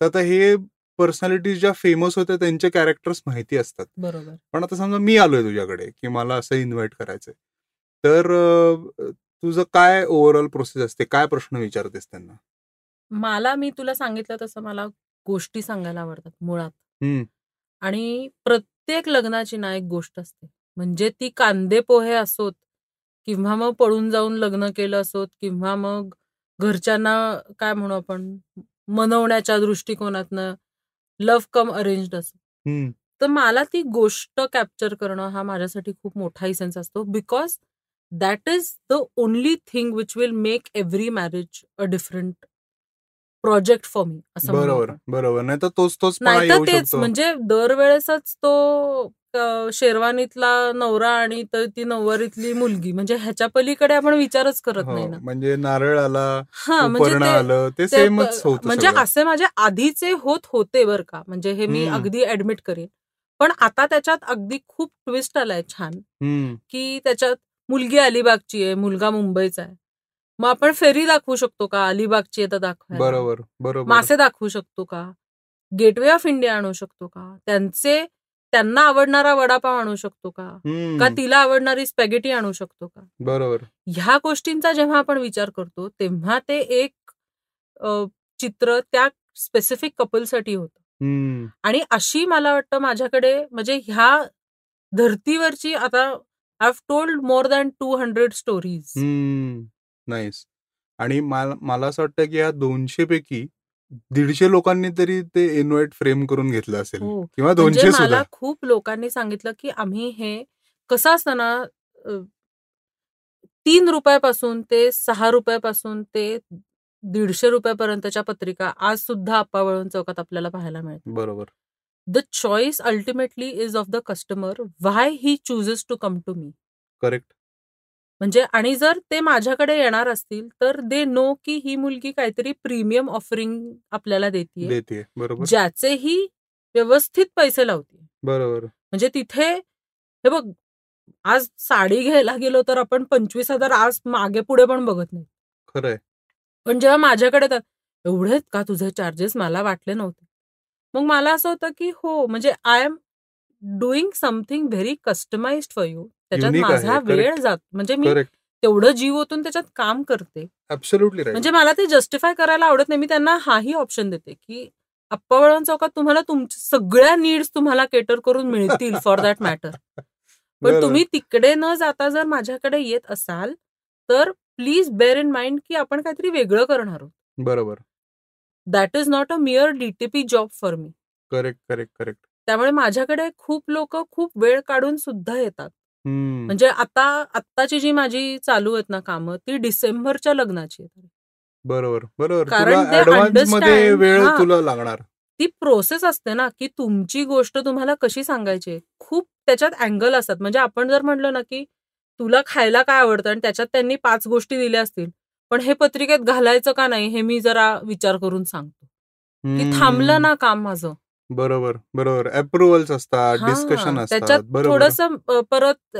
Speaker 1: तर आता हे पर्सनॅलिटीज ज्या फेमस होत्या त्यांचे कॅरेक्टर्स माहिती असतात
Speaker 2: बरोबर
Speaker 1: पण आता समजा मी आलोय तुझ्याकडे की मला असं इन्व्हाइट करायचंय तर तुझं काय ओव्हरऑल प्रोसेस असते काय प्रश्न विचारतेस त्यांना
Speaker 2: मला मी तुला सांगितलं तसं मला गोष्टी सांगायला आवडतात मुळात. आणि प्रत्येक लग्नाची ना एक गोष्ट असते म्हणजे ती कांदे पोहे असोत किंवा मग पळून जाऊन लग्न केलं असोत किंवा मग घरच्यांना काय म्हणू आपण मनवण्याच्या दृष्टिकोनातनं लव्ह कम अरेंज्ड असो. तर मला ती गोष्ट कॅप्चर करणं हा माझ्यासाठी खूप मोठा सेन्स असतो because that is the only thing which will make every marriage a different project for me असं
Speaker 1: बरोबर. बरोबर नाही तर तोच तोच
Speaker 2: नाही तर तेच म्हणजे दरवेळेसच तो शेरवानीतला नवरा आणि त- ती नऊवारीतली मुलगी म्हणजे ह्याच्या पलीकडे आपण विचारच करत नाही
Speaker 1: हो,
Speaker 2: ना
Speaker 1: म्हणजे नारळ आला
Speaker 2: हा म्हणजे
Speaker 1: सेमच
Speaker 2: म्हणजे. असे माझे आधीचे होत होते बर का म्हणजे हे मी. अगदी ऍडमिट करेन पण आता त्याच्यात अगदी खूप ट्विस्ट आलाय छान. की त्याच्यात मुलगी अलिबागची आहे मुलगा मुंबईचा आहे मग आपण फेरी दाखवू शकतो का? अलिबागची आहे तर दाखवायला.
Speaker 1: बरोबर बरोबर.
Speaker 2: मासे दाखवू शकतो का? गेटवे ऑफ इंडिया आणू शकतो का? त्यांचे त्यांना आवडणारा वडापाव आणू शकतो का. का तिला आवडणारी स्पॅगेटी आणू शकतो का?
Speaker 1: बरोबर.
Speaker 2: ह्या गोष्टींचा जेव्हा आपण विचार करतो तेव्हा ते एक चित्र त्या स्पेसिफिक कपलसाठी होतं. आणि अशी मला वाटतं माझ्याकडे म्हणजे ह्या धर्तीवरची आता I have told more than two hundred stories
Speaker 1: nice आणि मला मला असं वाटतं की या दोनशे पैकी दीडशे लोकांनी तरी ते इन्व्हाइट फ्रेम करून घेतलं असेल
Speaker 2: हो.
Speaker 1: किंवा
Speaker 2: म्हणजे
Speaker 1: दोनशे
Speaker 2: मला खूप लोकांनी सांगितलं की आम्ही हे कसं असतं ना अ, तीन रुपयापासून ते सहा रुपयापासून ते दीडशे रुपयापर्यंतच्या पत्रिका आज सुद्धा अप्पावळून चौकात आपल्याला पाहायला मिळतात.
Speaker 1: बरोबर.
Speaker 2: The choice ultimately is of the customer why he chooses to come to me
Speaker 1: correct
Speaker 2: म्हणजे आणि जर ते माझ्याकडे येणार असतील तर दे नो की ही मुलगी काहीतरी प्रीमियम ऑफरिंग आपल्याला देते ज्याचेही व्यवस्थित पैसे लावते
Speaker 1: बरोबर.
Speaker 2: म्हणजे तिथे हे बघ आज साडी घ्यायला गेलो तर आपण पंचवीस हजार आज मागे पुढे पण बघत नाही.
Speaker 1: खरंय.
Speaker 2: पण जेव्हा माझ्याकडे एवढेच का तुझे चार्जेस मला वाटले नव्हते? मग मला असं होतं की हो म्हणजे I am doing something very customised for you त्याच्यात माझा वेळ. जात म्हणजे मी तेवढं जीव ओतून त्याच्यात काम करते. म्हणजे मला ते जस्टिफाय करायला आवडत नाही. मी त्यांना हाही ऑप्शन देते की अप्पावळण चौकात तुम्हाला तुमच्या सगळ्या नीड्स तुम्हाला केटर करून मिळतील फॉर दॅट मॅटर पण तुम्ही तिकडे न जाता जर माझ्याकडे येत असाल तर प्लीज बेअर इन माइंड की आपण काहीतरी वेगळं करणार आहोत.
Speaker 1: बरोबर.
Speaker 2: That is not a mere DTP job for me
Speaker 1: correct correct correct
Speaker 2: त्यामुळे माझ्याकडे खूप लोक खूप वेळ काढून सुद्धा येतात. म्हणजे आता आत्ताची जी माझी चालू आहेत ना कामं ती डिसेंबरच्या लग्नाची आहेत
Speaker 1: बरोबर बरोबर
Speaker 2: कारण
Speaker 1: वेळ. तुला लागणार
Speaker 2: ती प्रोसेस असते ना की तुमची गोष्ट तुम्हाला कशी सांगायची. खूप त्याच्यात अँगल असतात म्हणजे आपण जर म्हणलं ना की तुला खायला काय आवडतं आणि त्याच्यात त्यांनी पाच गोष्टी दिल्या असतील पण हे पत्रिकेत घालायचं का नाही हे मी जरा विचार करून सांगतो की. थांबलं ना काम माझं
Speaker 1: बरोबर बरोबर. अप्रुव्हल्स असतात
Speaker 2: हा,
Speaker 1: डिस्कशन असतात
Speaker 2: थोडस परत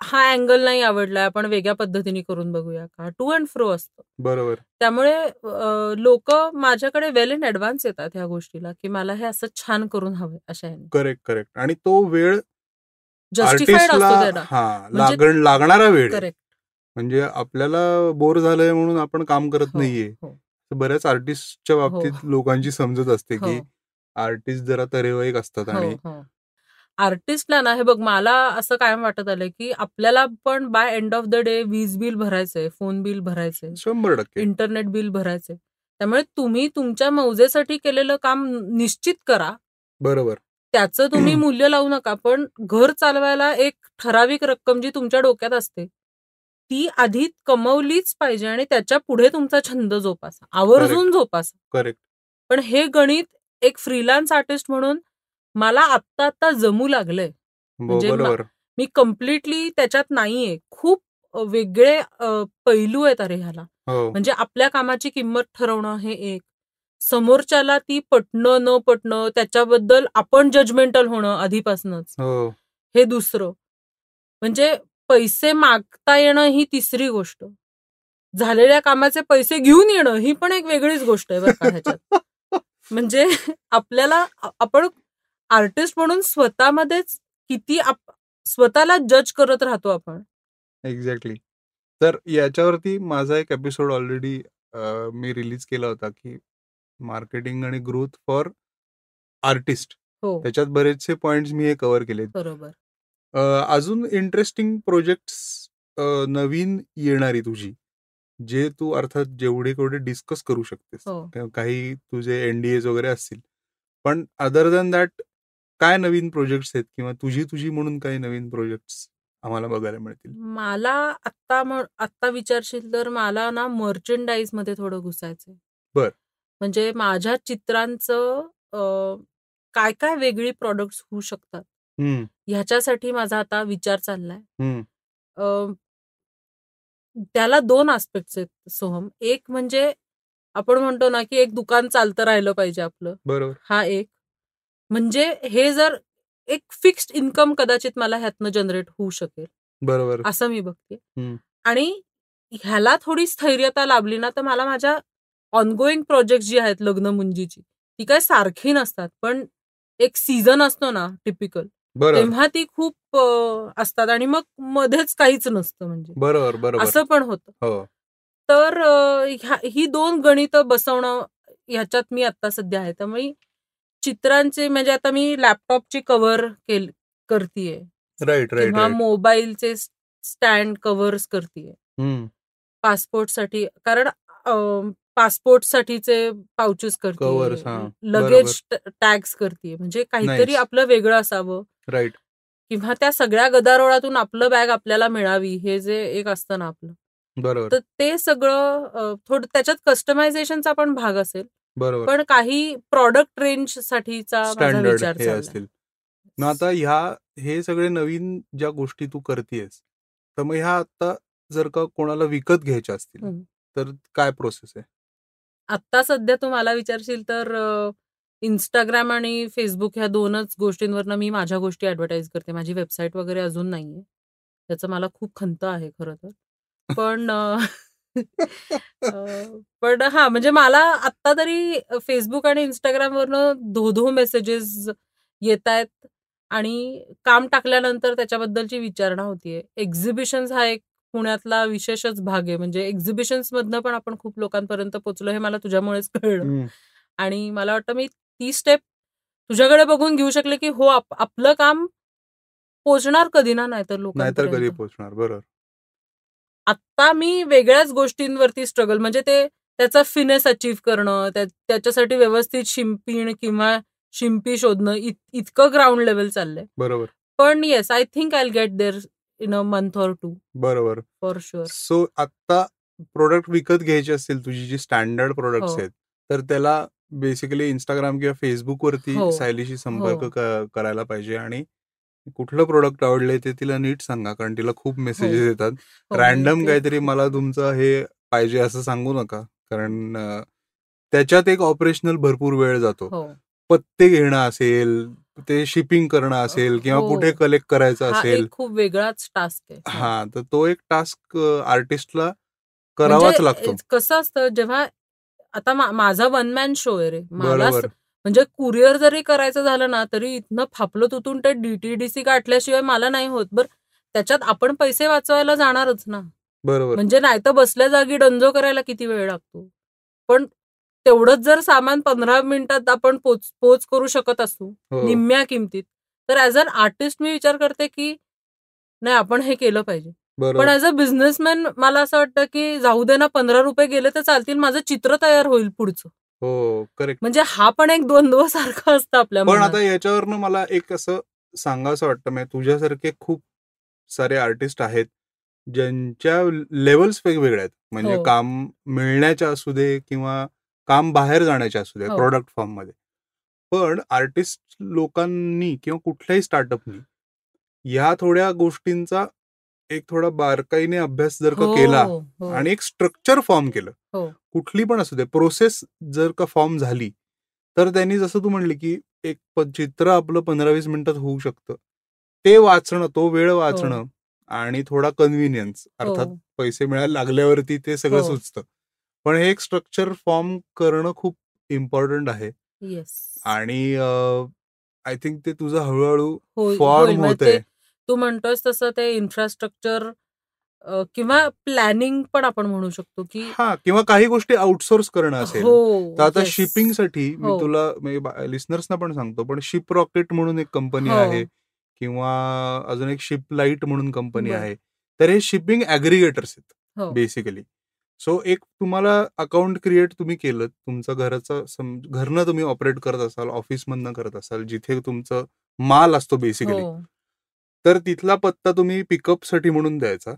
Speaker 2: हा अँगल नाही आवडलाय आपण वेगळ्या पद्धतीने करून बघूया का? टू अँड फ्रो असतं.
Speaker 1: बरोबर.
Speaker 2: त्यामुळे लोक माझ्याकडे वेल इन ऍडव्हान्स येतात ह्या गोष्टीला की मला हे असं छान करून हवं अशा
Speaker 1: करेक्ट करेक्ट आणि तो वेळ
Speaker 2: जस्टिफाईड असतो
Speaker 1: हा
Speaker 2: म्हणजे-
Speaker 1: लागण लागणारा वेळ.
Speaker 2: करेक्ट
Speaker 1: म्हणजे आपल्याला बोर झालंय म्हणून आपण काम करत
Speaker 2: हो,
Speaker 1: नाहीये.
Speaker 2: हो.
Speaker 1: बऱ्याच आर्टिस्टच्या बाबतीत लोकांची समजत असते की
Speaker 2: हो
Speaker 1: आर्टिस्ट जरा तरेवाईक असतात
Speaker 2: हो
Speaker 1: आणि
Speaker 2: हो. आर्टिस्टला ना हे बघ मला असं कायम वाटत आलंय की आपल्याला पण by end of the day वीज बिल भरायचंय फोन बिल भरायचंय
Speaker 1: शंभर टक्के.
Speaker 2: इंटरनेट बिल भरायचंय. त्यामुळे तुम्ही तुमच्या मौजेसाठी केलेलं काम निश्चित करा.
Speaker 1: बरोबर.
Speaker 2: त्याचं तुम्ही मूल्य लावू नका पण घर चालवायला एक ठराविक रक्कम जी तुमच्या डोक्यात असते ती आधी कमवलीच पाहिजे आणि त्याच्या पुढे तुमचा छंद जोपासा आवर्जून जोपासा.
Speaker 1: करेक्ट.
Speaker 2: पण हे गणित एक फ्रीलान्स आर्टिस्ट म्हणून मला आत्ता आत्ता जमू लागलंय. म्हणजे मा- कम्प्लिटली त्याच्यात नाहीये. खूप वेगळे पैलू आहेत अरे ह्याला.
Speaker 1: हो.
Speaker 2: म्हणजे आपल्या कामाची किंमत ठरवणं हे एक. समोरच्याला ती पटणं न पटणं त्याच्याबद्दल आपण जजमेंटल होणं आधीपासूनच.
Speaker 1: हो.
Speaker 2: हे दुसरं. म्हणजे पैसे मागता येणं ही तिसरी गोष्ट. झालेल्या कामाचे पैसे घेऊन येणं ही पण एक वेगळीच गोष्ट आहे बरं का ह्याच्यात. म्हणजे आपल्याला आपण आर्टिस्ट म्हणून स्वतःमध्येच किती स्वतःला जज करत राहतो आपण.
Speaker 1: एक्झॅक्टली. तर याच्यावरती माझा एक एपिसोड ऑलरेडी मी रिलीज केला होता की मार्केटिंग आणि ग्रोथ फॉर आर्टिस्ट.
Speaker 2: हो.
Speaker 1: त्याच्यात बरेचसे पॉइंट्स मी हे कव्हर केले
Speaker 2: बरोबर.
Speaker 1: अजून इंटरेस्टिंग प्रोजेक्ट्स नवीन येणारी तुझी. जे तू अर्थात जेवढे केवढे डिस्कस करू शकतेस.
Speaker 2: हो.
Speaker 1: काही तुझे एनडीएज वगैरे असतील. पण अदर दॅन दॅट काय नवीन प्रोजेक्ट्स आहेत? किंवा तुझी तुझी म्हणून काही नवीन प्रोजेक्ट्स आम्हाला बघायला मिळतील?
Speaker 2: मला आत्ता आत्ता विचारशील तर मला ना मर्चंडाईजमध्ये थोडं घुसायचंय.
Speaker 1: बर.
Speaker 2: म्हणजे माझ्या चित्रांचं काय काय वेगळी प्रॉडक्ट्स होऊ शकतात? ह्याच्यासाठी माझा आता विचार चाललाय. त्याला दोन आस्पेक्ट्स आहेत सोहम. एक म्हणजे आपण म्हणतो ना की एक दुकान चालतं राहिलं पाहिजे आपलं.
Speaker 1: बरोबर.
Speaker 2: हा एक. म्हणजे हे जर एक फिक्स्ड इन्कम कदाचित मला ह्यातनं जनरेट होऊ शकेल.
Speaker 1: बरोबर.
Speaker 2: असं मी बघते. आणि ह्याला थोडी स्थैर्यता लाभली ना तर मला माझ्या ऑनगोईंग प्रोजेक्ट जी आहेत लग्न मुंजीची ती काय सारखी नसतात. पण एक सीझन असतो ना टिपिकल तेव्हा ती खूप असतात आणि मग मध्येच काहीच नसतं म्हणजे.
Speaker 1: बरोबर बरोबर.
Speaker 2: असं पण होतं.
Speaker 1: हो.
Speaker 2: तर ही दोन गणितं बसवणं ह्याच्यात मी आता सध्या आहे. त्यामुळे चित्रांचे म्हणजे आता मी लॅपटॉपची कव्हर केल करतीये.
Speaker 1: राईट राईट
Speaker 2: मोबाईलचे स्टँड कव्हर्स करतीये. पासपोर्टसाठी कारण पासपोर्ट साठीचे पाउचेस करते
Speaker 1: हां.
Speaker 2: लगेज टॅग्स करते म्हणजे काहीतरी. आपलं वेगळं असावं.
Speaker 1: राईट
Speaker 2: किंवा त्या सगळ्या गदारोळातून आपलं बॅग आपल्याला मिळावी हे जे एक असतं ना आपलं.
Speaker 1: बरोबर.
Speaker 2: तर ते सगळं थोडं त्याच्यात कस्टमायझेशनचा पण भाग असेल.
Speaker 1: बरोबर.
Speaker 2: पण काही प्रॉडक्ट रेंज साठीचा विचार
Speaker 1: हे. असतील. मग आता ह्या हे सगळे नवीन ज्या गोष्टी तू करतेस तर मग ह्या आता जर का कोणाला विकत घ्यायच्या असतील. तर काय प्रोसेस आहे?
Speaker 2: आत्ता सध्या तू मला विचारशील तर इंस्टाग्राम आणि फेसबुक ह्या दोनच गोष्टींवरनं मी माझ्या गोष्टी ऍडव्हर्टाईज करते. माझी वेबसाईट वगैरे अजून नाहीये. त्याचं मला खूप खंत आहे खरं तर. पण अ, अ, पण हा म्हणजे मला आत्ता तरी फेसबुक आणि इंस्टाग्रामवरनं धो धो मेसेजेस येत आहेत आणि काम टाकल्यानंतर त्याच्याबद्दलची विचारणा होतीये. एक्झिबिशन्स हा एक पुण्यातला विशेषच भाग आहे. म्हणजे एक्झिबिशन्स मधनं पण आपण खूप लोकांपर्यंत पोहोचलो हे मला तुझ्यामुळेच कळलं. आणि मला वाटतं मी ती स्टेप तुझ्याकडे बघून घेऊ शकले की हो आप- आपलं काम पोचणार कधी ना नाहीतर
Speaker 1: नाहीतर कधी पोहोचणार बरोबर.
Speaker 2: आत्ता मी वेगळ्याच गोष्टींवरती स्ट्रगल म्हणजे ते त्याचा फिनेस अचीव्ह करणं त्या- त्याच्यासाठी व्यवस्थित शिंपीण किंवा शिंपी शोधणं इत, इतकं ग्राउंड लेवल चाललंय.
Speaker 1: बरोबर.
Speaker 2: पण yes I think I get there in a month or two
Speaker 1: बरोबर.
Speaker 2: फॉर शुअर
Speaker 1: सो आता प्रोडक्ट विकत घ्यायचे असतील तुझी जी स्टँडर्ड प्रोडक्ट्स
Speaker 2: हो.
Speaker 1: आहेत तर त्याला बेसिकली इंस्टाग्राम किंवा फेसबुक वरती
Speaker 2: हो.
Speaker 1: सायलीशी संपर्क
Speaker 2: हो.
Speaker 1: क- करायला पाहिजे आणि कुठलं प्रोडक्ट आवडलंय ते तिला नीट सांगा कारण तिला खूप मेसेजेस
Speaker 2: हो.
Speaker 1: येतात
Speaker 2: हो,
Speaker 1: रॅन्डम
Speaker 2: ते-
Speaker 1: काहीतरी मला तुमचं हे पाहिजे असं सांगू नका कारण अं, त्याच्यात एक ऑपरेशनल भरपूर वेळ जातो
Speaker 2: हो
Speaker 1: पत्ते घेणं असेल ते शिपिंग करणं असेल किंवा
Speaker 2: हो.
Speaker 1: कुठे कलेक्ट करायचं
Speaker 2: हा
Speaker 1: असेल
Speaker 2: एक खूप वेगळाच टास्क आहे हो.
Speaker 1: हा तर तो एक टास्क आर्टिस्टला करावाच
Speaker 2: म्हणजे
Speaker 1: लागतो
Speaker 2: ए- कसं असतं जेव्हा आता माझा वन मॅन शो आहे रे. मला म्हणजे कुरिअर जरी करायचं झालं ना तरी इथनं फापलं तुतून ते डीटीडीसी गाठल्याशिवाय मला नाही होत. बर त्याच्यात आपण पैसे वाचवायला जाणारच ना.
Speaker 1: बरोबर.
Speaker 2: म्हणजे नाही तर बसल्या जागी डंजो करायला किती वेळ लागतो? पण तेवढंच जर सामान पंधरा मिनिटात आपण पोच पोच करू शकत असू
Speaker 1: हो.
Speaker 2: निम्म्या किमतीत तर ऍज अन आर्टिस्ट मी विचार करते की नाही आपण हे केलं पाहिजे. पण ऍज अ बिझनेसमॅन मला असं वाटतं की जाऊ दे ना पंधरा रुपये गेले तर चालतील माझं चित्र तयार होईल पुढचं
Speaker 1: हो करेक्ट
Speaker 2: म्हणजे हा पण एक द्वंद्व सारखं असतं आपल्या
Speaker 1: पण. आता याच्यावरनं मला एक असं सांगावं वाटतं म्हणजे तुझ्यासारखे खूप सारे आर्टिस्ट आहेत ज्यांच्या लेवल्स वेगवेगळ्या आहेत म्हणजे
Speaker 2: हो.
Speaker 1: काम मिळण्याच्या असू दे किंवा काम बाहेर जाण्याच्या असू दे. प्रोडक्ट फॉर्ममध्ये पण आर्टिस्ट लोकांनी किंवा कुठल्याही स्टार्टअपनी ह्या थोड्या गोष्टींचा एक थोडा बारकाईने अभ्यास जर का
Speaker 2: हो,
Speaker 1: केला
Speaker 2: हो.
Speaker 1: आणि एक स्ट्रक्चर फॉर्म केलं
Speaker 2: हो.
Speaker 1: कुठली पण असू दे प्रोसेस जर का फॉर्म झाली तर त्यांनी जसं तू म्हणली की एक चित्र आपलं पंधरा वीस मिनिटात होऊ शकतं ते वाचणं तो वेळ वाचणं आणि थोडा कन्व्हिनियन्स अर्थात. पैसे मिळायला लागल्यावरती ते सगळं. सुचतं पण हे एक स्ट्रक्चर फॉर्म करणं खूप इम्पॉर्टंट आहे आणि आय थिंक ते तुझं हळूहळू फॉर्म होत
Speaker 2: ते तू म्हणतोयस तसं ते इन्फ्रास्ट्रक्चर किंवा प्लॅनिंग पण आपण म्हणू शकतो की
Speaker 1: हा किंवा काही गोष्टी आउटसोर्स करणं असेल
Speaker 2: हो
Speaker 1: तर आता
Speaker 2: yes.
Speaker 1: शिपिंगसाठी मी
Speaker 2: हो.
Speaker 1: तुला लिस्नर्सना पण सांगतो पण शिप रॉकेट म्हणून एक कंपनी
Speaker 2: हो.
Speaker 1: आहे किंवा अजून एक शिप लाइट म्हणून कंपनी. आहे तर हे शिपिंग ऍग्रिगेटर्स आहेत. बेसिकली सो एक तुम्हाला अकाउंट क्रिएट तुम्ही केलं तुमचं घराचं घरनं तुम्ही ऑपरेट करत असाल ऑफिसमधनं करत असाल जिथे तुमचं माल असतो बेसिकली. तर तिथला पत्ता तुम्ही पिकअपसाठी म्हणून द्यायचा.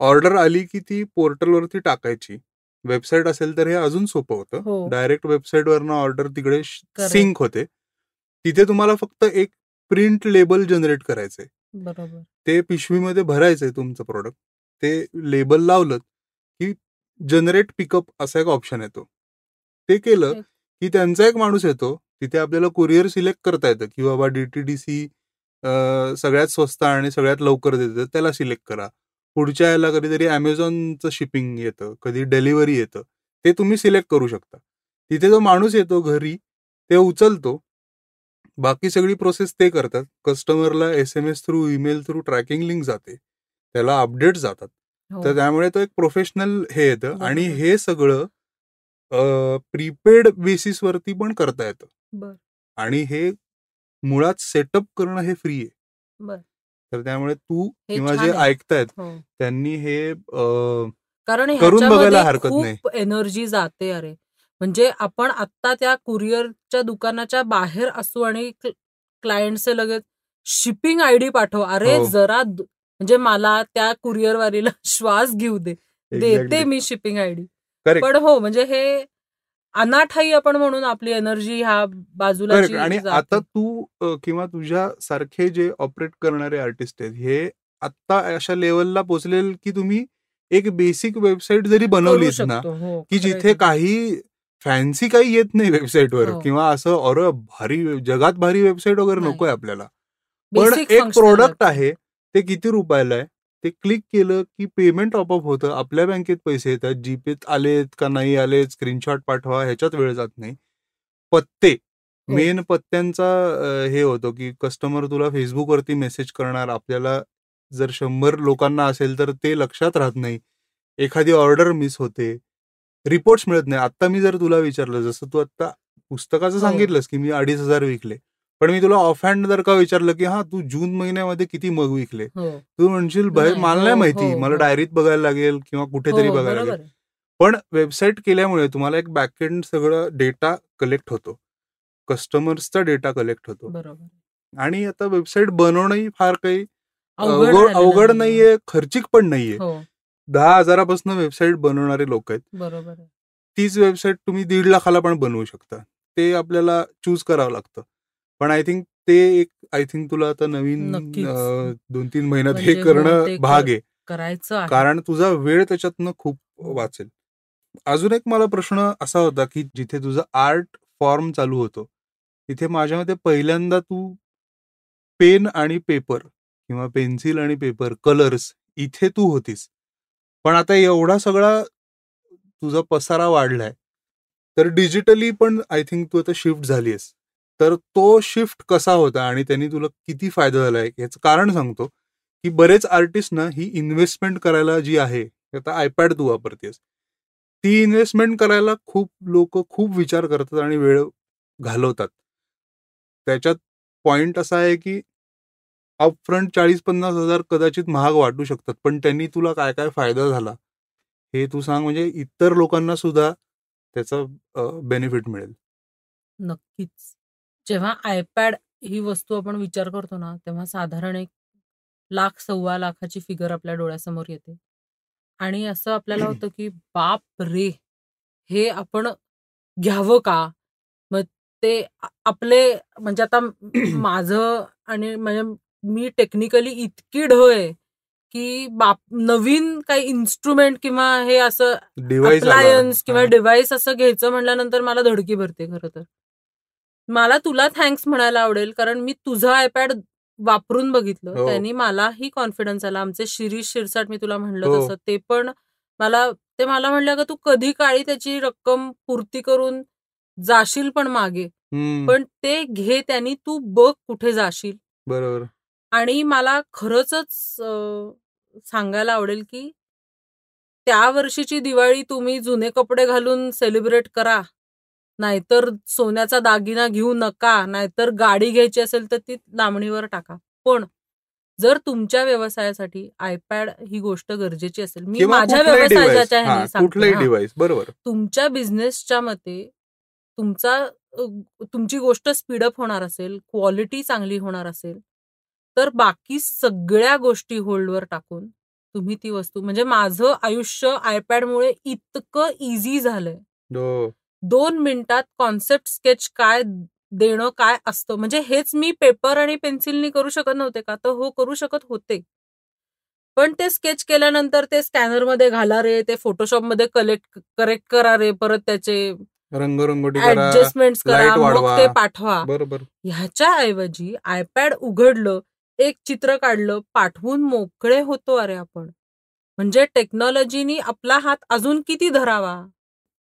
Speaker 1: ऑर्डर आली की ती पोर्टलवरती टाकायची. वेबसाईट असेल तर हे अजून सोपं
Speaker 2: हो.
Speaker 1: होतं डायरेक्ट वेबसाईटवरनं ऑर्डर तिकडे. सिंक होते. तिथे तुम्हाला फक्त एक प्रिंट लेबल जनरेट करायचंय
Speaker 2: बरोबर.
Speaker 1: ते पिशवीमध्ये भरायचंय तुमचं प्रोडक्ट. ते लेबल लावलं की जनरेट पिकअप असा एक ऑप्शन येतो. ते केलं की त्यांचा एक माणूस येतो. तिथे आपल्याला कुरिअर सिलेक्ट करता येतं की बाबा डीटीडीसी सगळ्यात स्वस्त आणि सगळ्यात लवकर देतं त्याला सिलेक्ट करा. पुढच्या याला कधीतरी अमेझॉनचं शिपिंग येतं कधी डिलिव्हरी येतं ते तुम्ही सिलेक्ट करू शकता. तिथे जो माणूस येतो घरी ते उचलतो. बाकी सगळी प्रोसेस ते करतात. कस्टमरला S M S through email through tracking link जाते. त्याला अपडेट जातात.
Speaker 2: हो.
Speaker 1: तर त्यामुळे तो एक प्रोफेशनल हे येतं. आणि हे सगळं प्रीपेड बेसिसवरती पण करता येतं. आणि हे मुळात सेटअप करणं हे फ्री आहे
Speaker 2: बर
Speaker 1: तर त्यामुळे तू किंवा जे. ऐकतायत
Speaker 2: हो
Speaker 1: त्यांनी हे
Speaker 2: कारण
Speaker 1: करून बघायला हरकत नाही.
Speaker 2: खूप एनर्जी जाते अरे म्हणजे आपण आत्ता त्या कुरिअरच्या दुकानाच्या बाहेर असू आणि क्लायंटचे लगेच शिपिंग आयडी पाठव अरे
Speaker 1: हो.
Speaker 2: जरा म्हणजे मला त्या कुरिअर वारीला श्वास घेऊ दे देते. मी शिपिंग आयडी. पण हो म्हणजे हे अनाठाई आपण म्हणून आपली एनर्जी ह्या बाजूला.
Speaker 1: आणि आता तू किंवा तुझ्या सारखे जे ऑपरेट करणारे आर्टिस्ट आहेत हे आता अशा लेवलला पोहोचलेल की तुम्ही एक बेसिक वेबसाईट जरी बनवलीत ना
Speaker 2: हो,
Speaker 1: की जिथे काही फॅन्सी काही येत नाही वेबसाईटवर
Speaker 2: हो.
Speaker 1: किंवा असं अरे भारी जगात भारी वेबसाईट वगैरे. नकोय आपल्याला पण एक प्रोडक्ट आहे ते किती रुपयाला आहे ते क्लिक केलं की पेमेंट ऑपअप होतं. आपल्या बँकेत पैसे येतात. जीपेत आलेत का नाही आलेत? स्क्रीनशॉट पाठवा. ह्याच्यात वेळ जात नाही. पत्ते.
Speaker 2: हो.
Speaker 1: मेन पत्त्यांचा अ, हे होतो की कस्टमर तुला फेसबुकवरती मेसेज करणार. आपल्याला जर शंभर लोकांना असेल तर ते लक्षात राहत नाही. एखादी ऑर्डर मिस होते. रिपोर्ट्स मिळत नाही. आता मी जर तुला विचारलं जसं तू आता पुस्तकाचं
Speaker 2: हो.
Speaker 1: सांगितलंस की मी अडीच हजार विकले. पण मी तुला ऑफ हँड जर का विचारलं की हा तू जून महिन्यामध्ये किती मग विकले?
Speaker 2: हो.
Speaker 1: तू म्हणशील मला
Speaker 2: हो,
Speaker 1: नाही माहिती.
Speaker 2: हो,
Speaker 1: मला
Speaker 2: हो.
Speaker 1: डायरीत बघायला लागेल किंवा कुठेतरी बघायला लागेल. पण वेबसाईट केल्यामुळे तुम्हाला एक बॅकएंड सगळं डेटा कलेक्ट होतो. कस्टमर्सचा डेटा कलेक्ट होतो. आणि आता वेबसाईट बनवणंही फार काही
Speaker 2: अवघड नाहीये.
Speaker 1: खर्चिक पण नाहीये. दहा हजारापासून वेबसाईट बनवणारे लोक आहेत.
Speaker 2: बरोबर
Speaker 1: तीच वेबसाईट तुम्ही दीड लाखाला पण बनवू शकता. ते आपल्याला चूज करावं लागतं. पण आय थिंक ते एक आय थिंक तुला आता नवीन दोन तीन महिन्यात
Speaker 2: म्हणजे
Speaker 1: हे
Speaker 2: हो,
Speaker 1: करणं भाग आहे.
Speaker 2: करायचं
Speaker 1: कारण तुझा वेळ त्याच्यातनं खूप वाचेल. अजून एक मला प्रश्न असा होता की जिथे तुझं आर्ट फॉर्म चालू होतो तिथे माझ्या मते पहिल्यांदा तू पेन आणि पेपर किंवा पेन्सिल आणि पेपर कलर्स इथे तू होतीस. पण आता एवढा सगळा तुझा पसारा वाढलाय. तर डिजिटली पण आय थिंक तू आता शिफ्ट झालीस तर तो शिफ्ट कसा होता आणि त्यांनी तुला किती फायदा झालाय याचं कारण सांगतो की बरेच आर्टिस्ट ना ही इन्व्हेस्टमेंट करायला जी आहे आता आयपॅड तू वापरतेस ती इन्व्हेस्टमेंट करायला खूप लोक खूप विचार करतात आणि वेळ घालवतात. त्याच्यात पॉइंट असा आहे की अपफ्रंट चाळीस पन्नास हजार कदाचित महाग वाटू शकतात पण त्यांनी तुला काय काय फायदा झाला हे तू सांग म्हणजे इतर लोकांना सुद्धा त्याचा बेनिफिट मिळेल.
Speaker 2: नक्कीच. जेव्हा आयपॅड ही वस्तू आपण विचार करतो ना तेव्हा साधारण एक लाख सव्वा लाखाची फिगर आपल्या डोळ्यासमोर येते. आणि असं आपल्याला होतं की बाप रे! हे आपण घ्यावं का? मग ते आपले म्हणजे आता माझं आणि म्हणजे मी टेक्निकली इतकी ढ आहे की बाप नवीन काही इन्स्ट्रुमेंट किंवा हे असं अप्लायन्स किंवा डिव्हाइस असं घ्यायचं म्हटल्यानंतर मला धडकी भरते खरं तर. मला तुला थँक्स म्हणायला आवडेल कारण मी तुझं आयपॅड वापरून बघितलं.
Speaker 1: हो.
Speaker 2: त्यांनी मलाही कॉन्फिडन्स आला. आमचे शिरीष शिरसाट मी तुला म्हणलं
Speaker 1: हो.
Speaker 2: तसं. ते पण मला ते मला म्हणलं का तू कधी काळी त्याची रक्कम पूर्ती करून जाशील पण मागे. पण ते घे त्यांनी तू बघ कुठे जाशील.
Speaker 1: बरोबर.
Speaker 2: आणि मला खरंच सांगायला आवडेल की त्या वर्षीची दिवाळी तुम्ही जुने कपडे घालून सेलिब्रेट करा. नाहीतर सोन्याचा दागिना घेऊ नका नाहीतर गाडी घ्यायची असेल तर ती लांबणीवर टाका. पण जर तुमच्या व्यवसायासाठी आयपॅड ही गोष्ट गरजेची असेल मी माझ्या व्यवसायाच्या तुमच्या बिझनेसच्या मते तुमचा तुमची गोष्ट स्पीडअप होणार असेल क्वालिटी चांगली होणार असेल तर बाकी सगळ्या गोष्टी होल्डवर टाकून तुम्ही ती वस्तू म्हणजे माझं आयुष्य आयपॅडमुळे इतकं इझी झालंय.
Speaker 1: हो.
Speaker 2: दोन मिनिटात कॉन्सेप्ट स्केच काय देणं काय असतं? म्हणजे हेच मी पेपर आणि पेन्सिलनी करू शकत नव्हते का? तर हो करू शकत होते. पण ते स्केच केल्यानंतर ते स्कॅनरमध्ये घाला रे ते फोटोशॉपमध्ये कलेक्ट करेक्ट करा रे परत त्याचे
Speaker 1: रंगरंगोटी
Speaker 2: ऍडजस्टमेंट करा मग ते पाठवा.
Speaker 1: बरोबर.
Speaker 2: ह्याच्या ऐवजी आयपॅड उघडलं एक चित्र काढलं पाठवून मोकळे होतो अरे आपण. म्हणजे टेक्नॉलॉजीनी आपला हात अजून किती धरावा?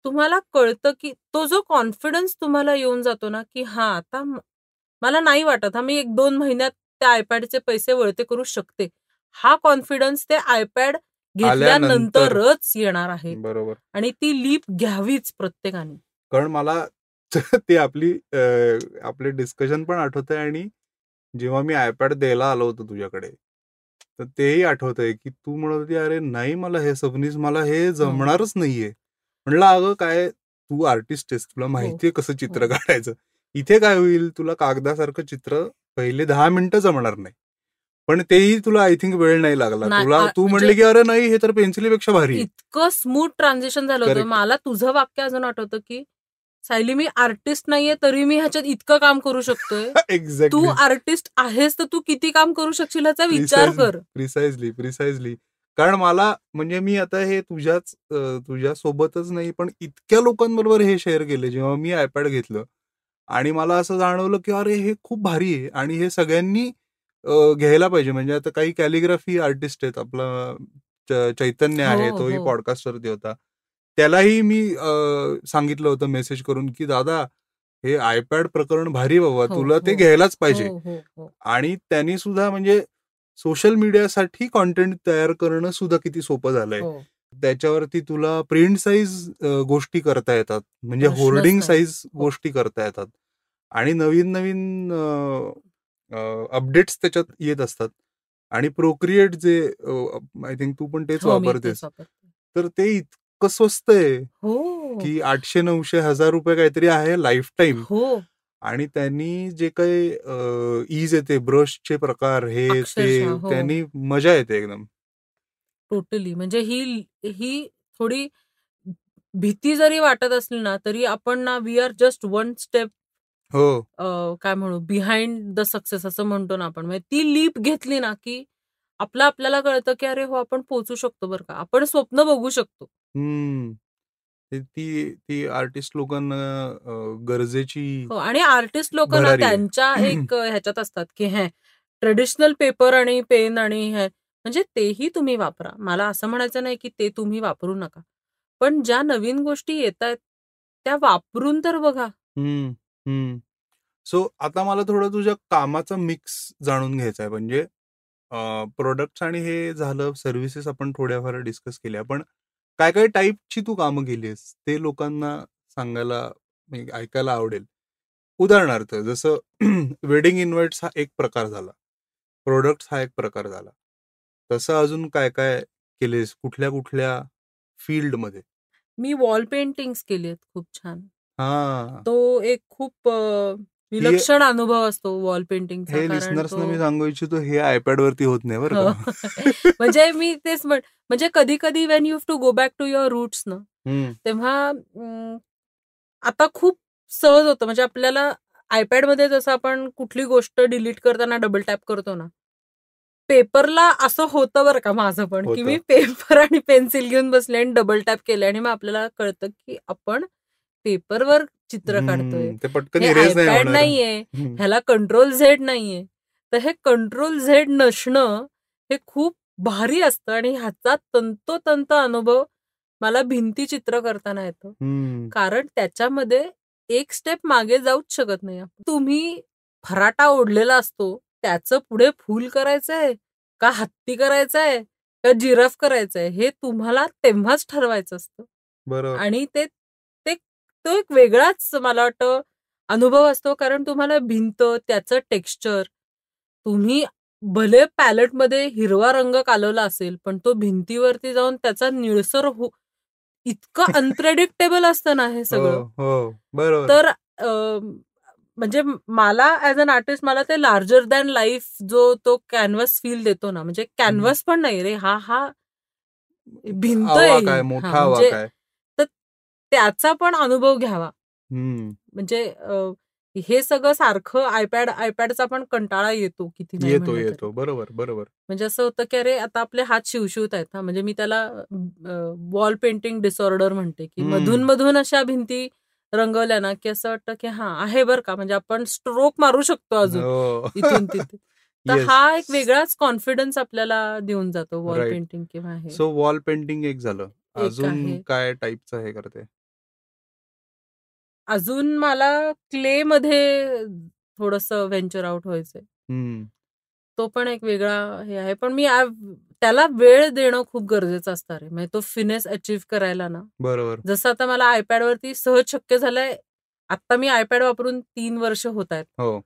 Speaker 2: तुम्हाला कळतं की तो जो कॉन्फिडन्स तुम्हाला येऊन जातो ना की हा आता मला नाही वाटत हा मी एक दोन महिन्यात त्या आयपॅडचे पैसे वळते करू शकते. हा कॉन्फिडन्स ते आयपॅड घेतल्यानंतरच येणार आहे.
Speaker 1: बरोबर.
Speaker 2: आणि ती लीप घ्यावीच प्रत्येकाने.
Speaker 1: कारण मला ते आपली आपले डिस्कशन पण आठवत आहे आणि जेव्हा मी आयपॅड द्यायला आलो होतो तुझ्याकडे तर तेही आठवत आहे की तू म्हणत होती अरे नाही मला हे सबनीस मला हे हो. जमणारच नाहीये. म्हणलं अगं काय तू आर्टिस्ट आहेस तुला हो. माहितीये कसं चित्र हो. काढायचं. इथे काय होईल तुला कागदासारखं चित्र पहिले दहा मिनिटं जमणार नाही. पण तेही तुला आय थिंक वेळ नाही लागला. तुला तू म्हणले म्हणजे की अरे नाही हे तर पेन्सिलीपेक्षा भारी
Speaker 2: इतकं स्मूथ ट्रान्झिशन झालं होतं. मला तुझं वाक्य अजून आठवतं की सायली मी आर्टिस्ट नाहीये तरी मी ह्याच्यात इतकं काम करू शकतोय. तू आर्टिस्ट आहेस तर तू किती काम करू शकशील ह्याचा विचार कर.
Speaker 1: प्रिसाइजली प्रिसाइजली कारण मला म्हणजे मी आता हे तुझ्याच तुझ्या सोबतच नाही पण इतक्या लोकांबरोबर हे शेअर केले जेव्हा मी आयपॅड घेतलं. आणि मला असं जाणवलं की अरे हे खूप भारी आहे आणि हे सगळ्यांनी घ्यायला पाहिजे. म्हणजे आता काही कॅलिग्राफी आर्टिस्ट आहेत. आपला चैतन्य आहे हो, तोही पॉडकास्टवरती हो. होता. त्यालाही मी सांगितलं होतं मेसेज करून की दादा हे आयपॅड प्रकरण भारी बाबा. हो, तुला ते घ्यायलाच पाहिजे. आणि त्यांनी सुद्धा म्हणजे सोशल मीडियासाठी कॉन्टेंट तयार करणं सुद्धा किती सोपं झालंय. हो. त्याच्यावरती तुला प्रिंट साईज गोष्टी करता येतात. म्हणजे होर्डिंग साईज गोष्टी करता येतात. आणि नवीन नवीन अपडेट्स त्याच्यात येत असतात. आणि प्रोक्रिएट जे आय थिंक तू पण तेच हो, वापरतेस. तर ते इतकं स्वस्त आहे
Speaker 2: हो.
Speaker 1: की आठशे नऊशे हजार रुपये काहीतरी आहे लाईफ टाईम आणि त्यांनी जे काही ईज येते ब्रशचे प्रकार हे ते हो. त्यांनी मजा येते एकदम.
Speaker 2: टोटली म्हणजे ही ही थोडी भीती जरी वाटत असली ना तरी आपण ना we are just one step
Speaker 1: हो.
Speaker 2: काय म्हणू बिहाइंड द सक्सेस असं म्हणतो ना आपण. म्हणजे ती लीप घेतली ना की आपलं आपल्याला कळतं की अरे हो आपण पोचू शकतो बरं का. आपण स्वप्न बघू शकतो.
Speaker 1: ती ती आर्टिस्ट लोकांना गरजेची
Speaker 2: हो आणि आर्टिस्ट लोकांना त्यांच्या एक ह्याच्यात असतात की हे ट्रेडिशनल पेपर आणि पेन आणि हे म्हणजे तेही तुम्ही वापरा. मला असं म्हणायचं नाही की ते तुम्ही वापरू नका. पण ज्या नवीन गोष्टी येत आहेत त्या वापरून तर बघा.
Speaker 1: सो आता मला थोडं तुझ्या कामाचा मिक्स जाणून घ्यायचा आहे. म्हणजे प्रोडक्ट्स आणि हे झालं सर्व्हिसेस आपण थोड्याफार डिस्कस केल्या. पण काय काय टाईपची तू कामं केलीस ते लोकांना सांगायला म्हणजे ऐकायला आवडेल. उदाहरणार्थ जसं वेडिंग इन्व्हाइट्स हा एक प्रकार झाला. प्रोडक्ट्स हा एक प्रकार झाला. तसं अजून काय काय केलेस? कुठल्या कुठल्या फील्डमध्ये?
Speaker 2: मी वॉल पेंटिंग्स केली आहेत खूप छान.
Speaker 1: हा.
Speaker 2: तो एक खूप विलक्षण अनुभव असतो वॉल पेंटिंग
Speaker 1: हे लिस्नर्स मी सांगू इच्छितो हे आयपॅड वरती होत नाही बरं
Speaker 2: हो. म्हणजे मी तेच म्हण म्हणजे कधी कधी when you to go back to your roots ना तेव्हा आता खूप सहज होतं. म्हणजे आपल्याला आयपॅडमध्ये जसं आपण कुठली गोष्ट डिलीट करताना डबल टॅप करतो ना पेपरला असं होतं बरं का माझं पण की मी पेपर आणि पेन्सिल घेऊन बसले आणि डबल टॅप केले आणि मग आपल्याला कळतं की आपण पेपरवर चित्र काढतोय.
Speaker 1: ते पटकन
Speaker 2: आयपॅड नाहीये ह्याला कंट्रोल झेड नाहीये. तर हे कंट्रोल झेड नसणं हे खूप भारी असतं आणि ह्याचा तंतोतंत अनुभव मला भिंती चित्र करताना येतो. कारण त्याच्यामध्ये एक स्टेप मागे जाऊच शकत नाही तुम्ही फराटा ओढलेला असतो त्याचं पुढे फूल करायचंय का हत्ती करायचंय का जिराफ करायचंय हे तुम्हाला तेव्हाच ठरवायचं असतं. आणि ते तो एक वेगळाच मला वाटतं अनुभव असतो कारण तुम्हाला भिंत त्याचं टेक्स्चर तुम्ही भले पॅलेटमध्ये हिरवा रंग कालवला असेल पण तो भिंतीवरती जाऊन त्याचा निळसर हो इतकं अनप्रेडिक्टेबल असतं ना हे सगळं.
Speaker 1: हो, हो,
Speaker 2: तर म्हणजे मला ऍज अन आर्टिस्ट मला ते लार्जर दॅन लाईफ जो तो कॅनव्हस फील देतो ना म्हणजे कॅनव्हस पण नाही रे हा हा भिंत
Speaker 1: म्हणजे
Speaker 2: त्याचा पण अनुभव घ्यावा. म्हणजे हे सगळं सारखं आयपॅड आयपॅडचा पण कंटाळा येतो किती
Speaker 1: येतो येतो. बरोबर बरोबर.
Speaker 2: म्हणजे असं होतं की अरे आता आपले हात शिवशिवत आहेत ना. म्हणजे मी त्याला वॉल पेंटिंग डिसऑर्डर म्हणते की मधून मधून अशा भिंती रंगवल्या ना की असं वाटतं की हा आहे बरं का. म्हणजे आपण स्ट्रोक मारू शकतो अजून हो. इथून तिथे. तर हा एक वेगळाच कॉन्फिडन्स आपल्याला देऊन जातो वॉल पेंटिंग किंवा
Speaker 1: सो वॉल पेंटिंग एक झालं. अजून काय टाईपचं हे करते?
Speaker 2: अजून मला क्ले मध्ये थोडस व्हेंचर आउट व्हायचंय. तो पण एक वेगळा हे आहे. पण मी त्याला वेळ देणं खूप गरजेचं असतं रे म्हणजे तो फिनेस अचीव्ह करायला ना
Speaker 1: बरोबर.
Speaker 2: जसं आता मला आयपॅड वरती सहज शक्य झालंय आता मी आयपॅड वापरून तीन वर्ष होत आहेत.
Speaker 1: हो.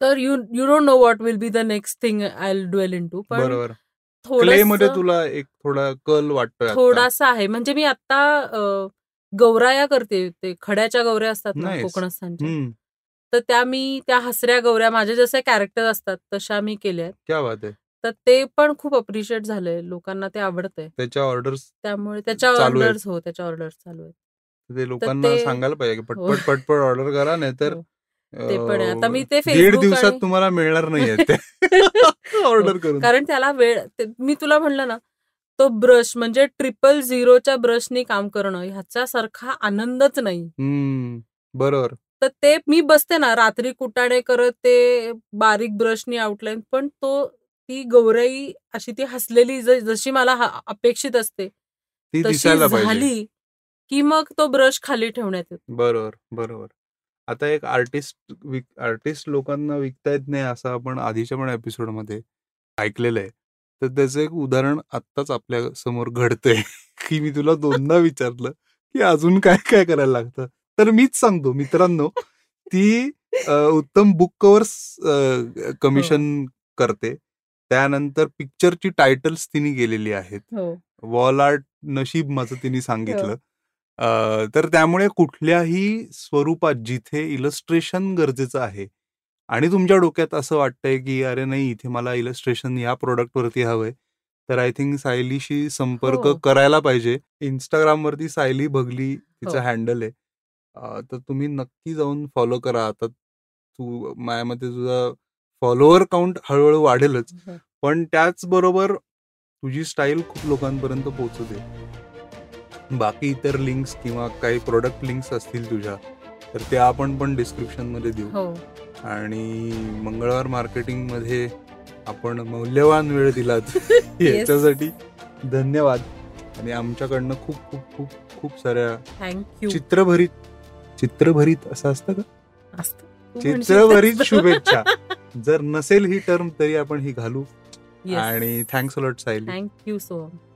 Speaker 2: तर you you don't know what will be the next thing I dwell in to
Speaker 1: पण थोडं तुला एक थोडा कल वाटतोय
Speaker 2: थोडासा आहे. म्हणजे मी आता गौराया करते ते खड्याच्या गौऱ्या असतात ना कोकणस्थानच्या. तर त्या मी त्या हसऱ्या गौऱ्या माझे जसे कॅरेक्टर असतात तशा मी केल्या
Speaker 1: क्या बात आहे.
Speaker 2: तर ते पण खूप अप्रिशिएट झालंय लोकांना ते आवडतंय.
Speaker 1: त्याच्या ऑर्डर्स
Speaker 2: त्यामुळे त्याच्या ऑर्डर्स हो त्याच्या ऑर्डर्स चालू आहेत.
Speaker 1: ते लोकांना सांगायला पाहिजे पटपट हो. पटपट ऑर्डर करा नाही तर हो.
Speaker 2: ते पण आता मी ते
Speaker 1: दीड दिवसात तुम्हाला मिळणार नाही ऑर्डर करून.
Speaker 2: कारण त्याला वेळ मी तुला म्हणलं ना तो ब्रश म्हणजे ट्रिपल झिरोच्या ब्रशनी काम करणं ह्याचा सारखा आनंदच नाही.
Speaker 1: बरोबर.
Speaker 2: तर ते मी बसते ना रात्री कुटाणे करत ते बारीक ब्रशनी आउटलाईन पण तो ती गौराई अशी ती हसलेली जशी मला अपेक्षित असते
Speaker 1: तशी झाली
Speaker 2: की मग तो ब्रश खाली ठेवण्यात येतो.
Speaker 1: बरोबर बरोबर. आता एक आर्टिस्ट आर्टिस्ट लोकांना विकता येत नाही असं आपण आधीच्या पण एपिसोडमध्ये ऐकलेलं आहे. तर त्याचं एक उदाहरण आत्ताच आपल्यासमोर घडतंय की मी तुला दोनदा विचारलं की अजून काय काय करायला लागतं? तर मीच सांगतो मित्रांनो ती उत्तम बुक कवर्स कमिशन करते. त्यानंतर पिक्चरची टायटल्स तिने गेलेली आहेत. वॉल आर्ट नशीब माझं तिने सांगितलं. तर त्यामुळे कुठल्याही स्वरूपात जिथे इलस्ट्रेशन गरजेचं आहे आणि तुमच्या डोक्यात असं वाटतंय की अरे नाही इथे मला इलस्ट्रेशन या वरती हवंय. तर आय थिंक सायलीशी संपर्क हो. करायला पाहिजे. इंस्टाग्राम वरती सायली भगली तिचं हँडल हो. आहे तर तुम्ही नक्की जाऊन फॉलो करा. आता तू माझ्यामध्ये तुझा फॉलोअर काउंट हळूहळू वाढेलच. पण त्याचबरोबर तुझी स्टाईल खूप लोकांपर्यंत पोहोचू दे. बाकी इतर लिंक्स किंवा काही प्रोडक्ट लिंक्स असतील तुझ्या तर ते आपण पण डिस्क्रिप्शनमध्ये देऊ.
Speaker 2: हो.
Speaker 1: आणि मंगळवार मार्केटिंगमध्ये आपण मौल्यवान वेळ दिलात. याच्यासाठी धन्यवाद. आणि आमच्याकडनं खूप खूप खूप खूप साऱ्या
Speaker 2: थँक्यू
Speaker 1: चित्रभरीत चित्रभरीत असं असतं का?
Speaker 2: असतं. तू
Speaker 1: चित्रभरीत शुभेच्छा. जर नसेल ही टर्म तरी आपण ही घालू. आणि thanks a lot Sayali.
Speaker 2: Thank you so much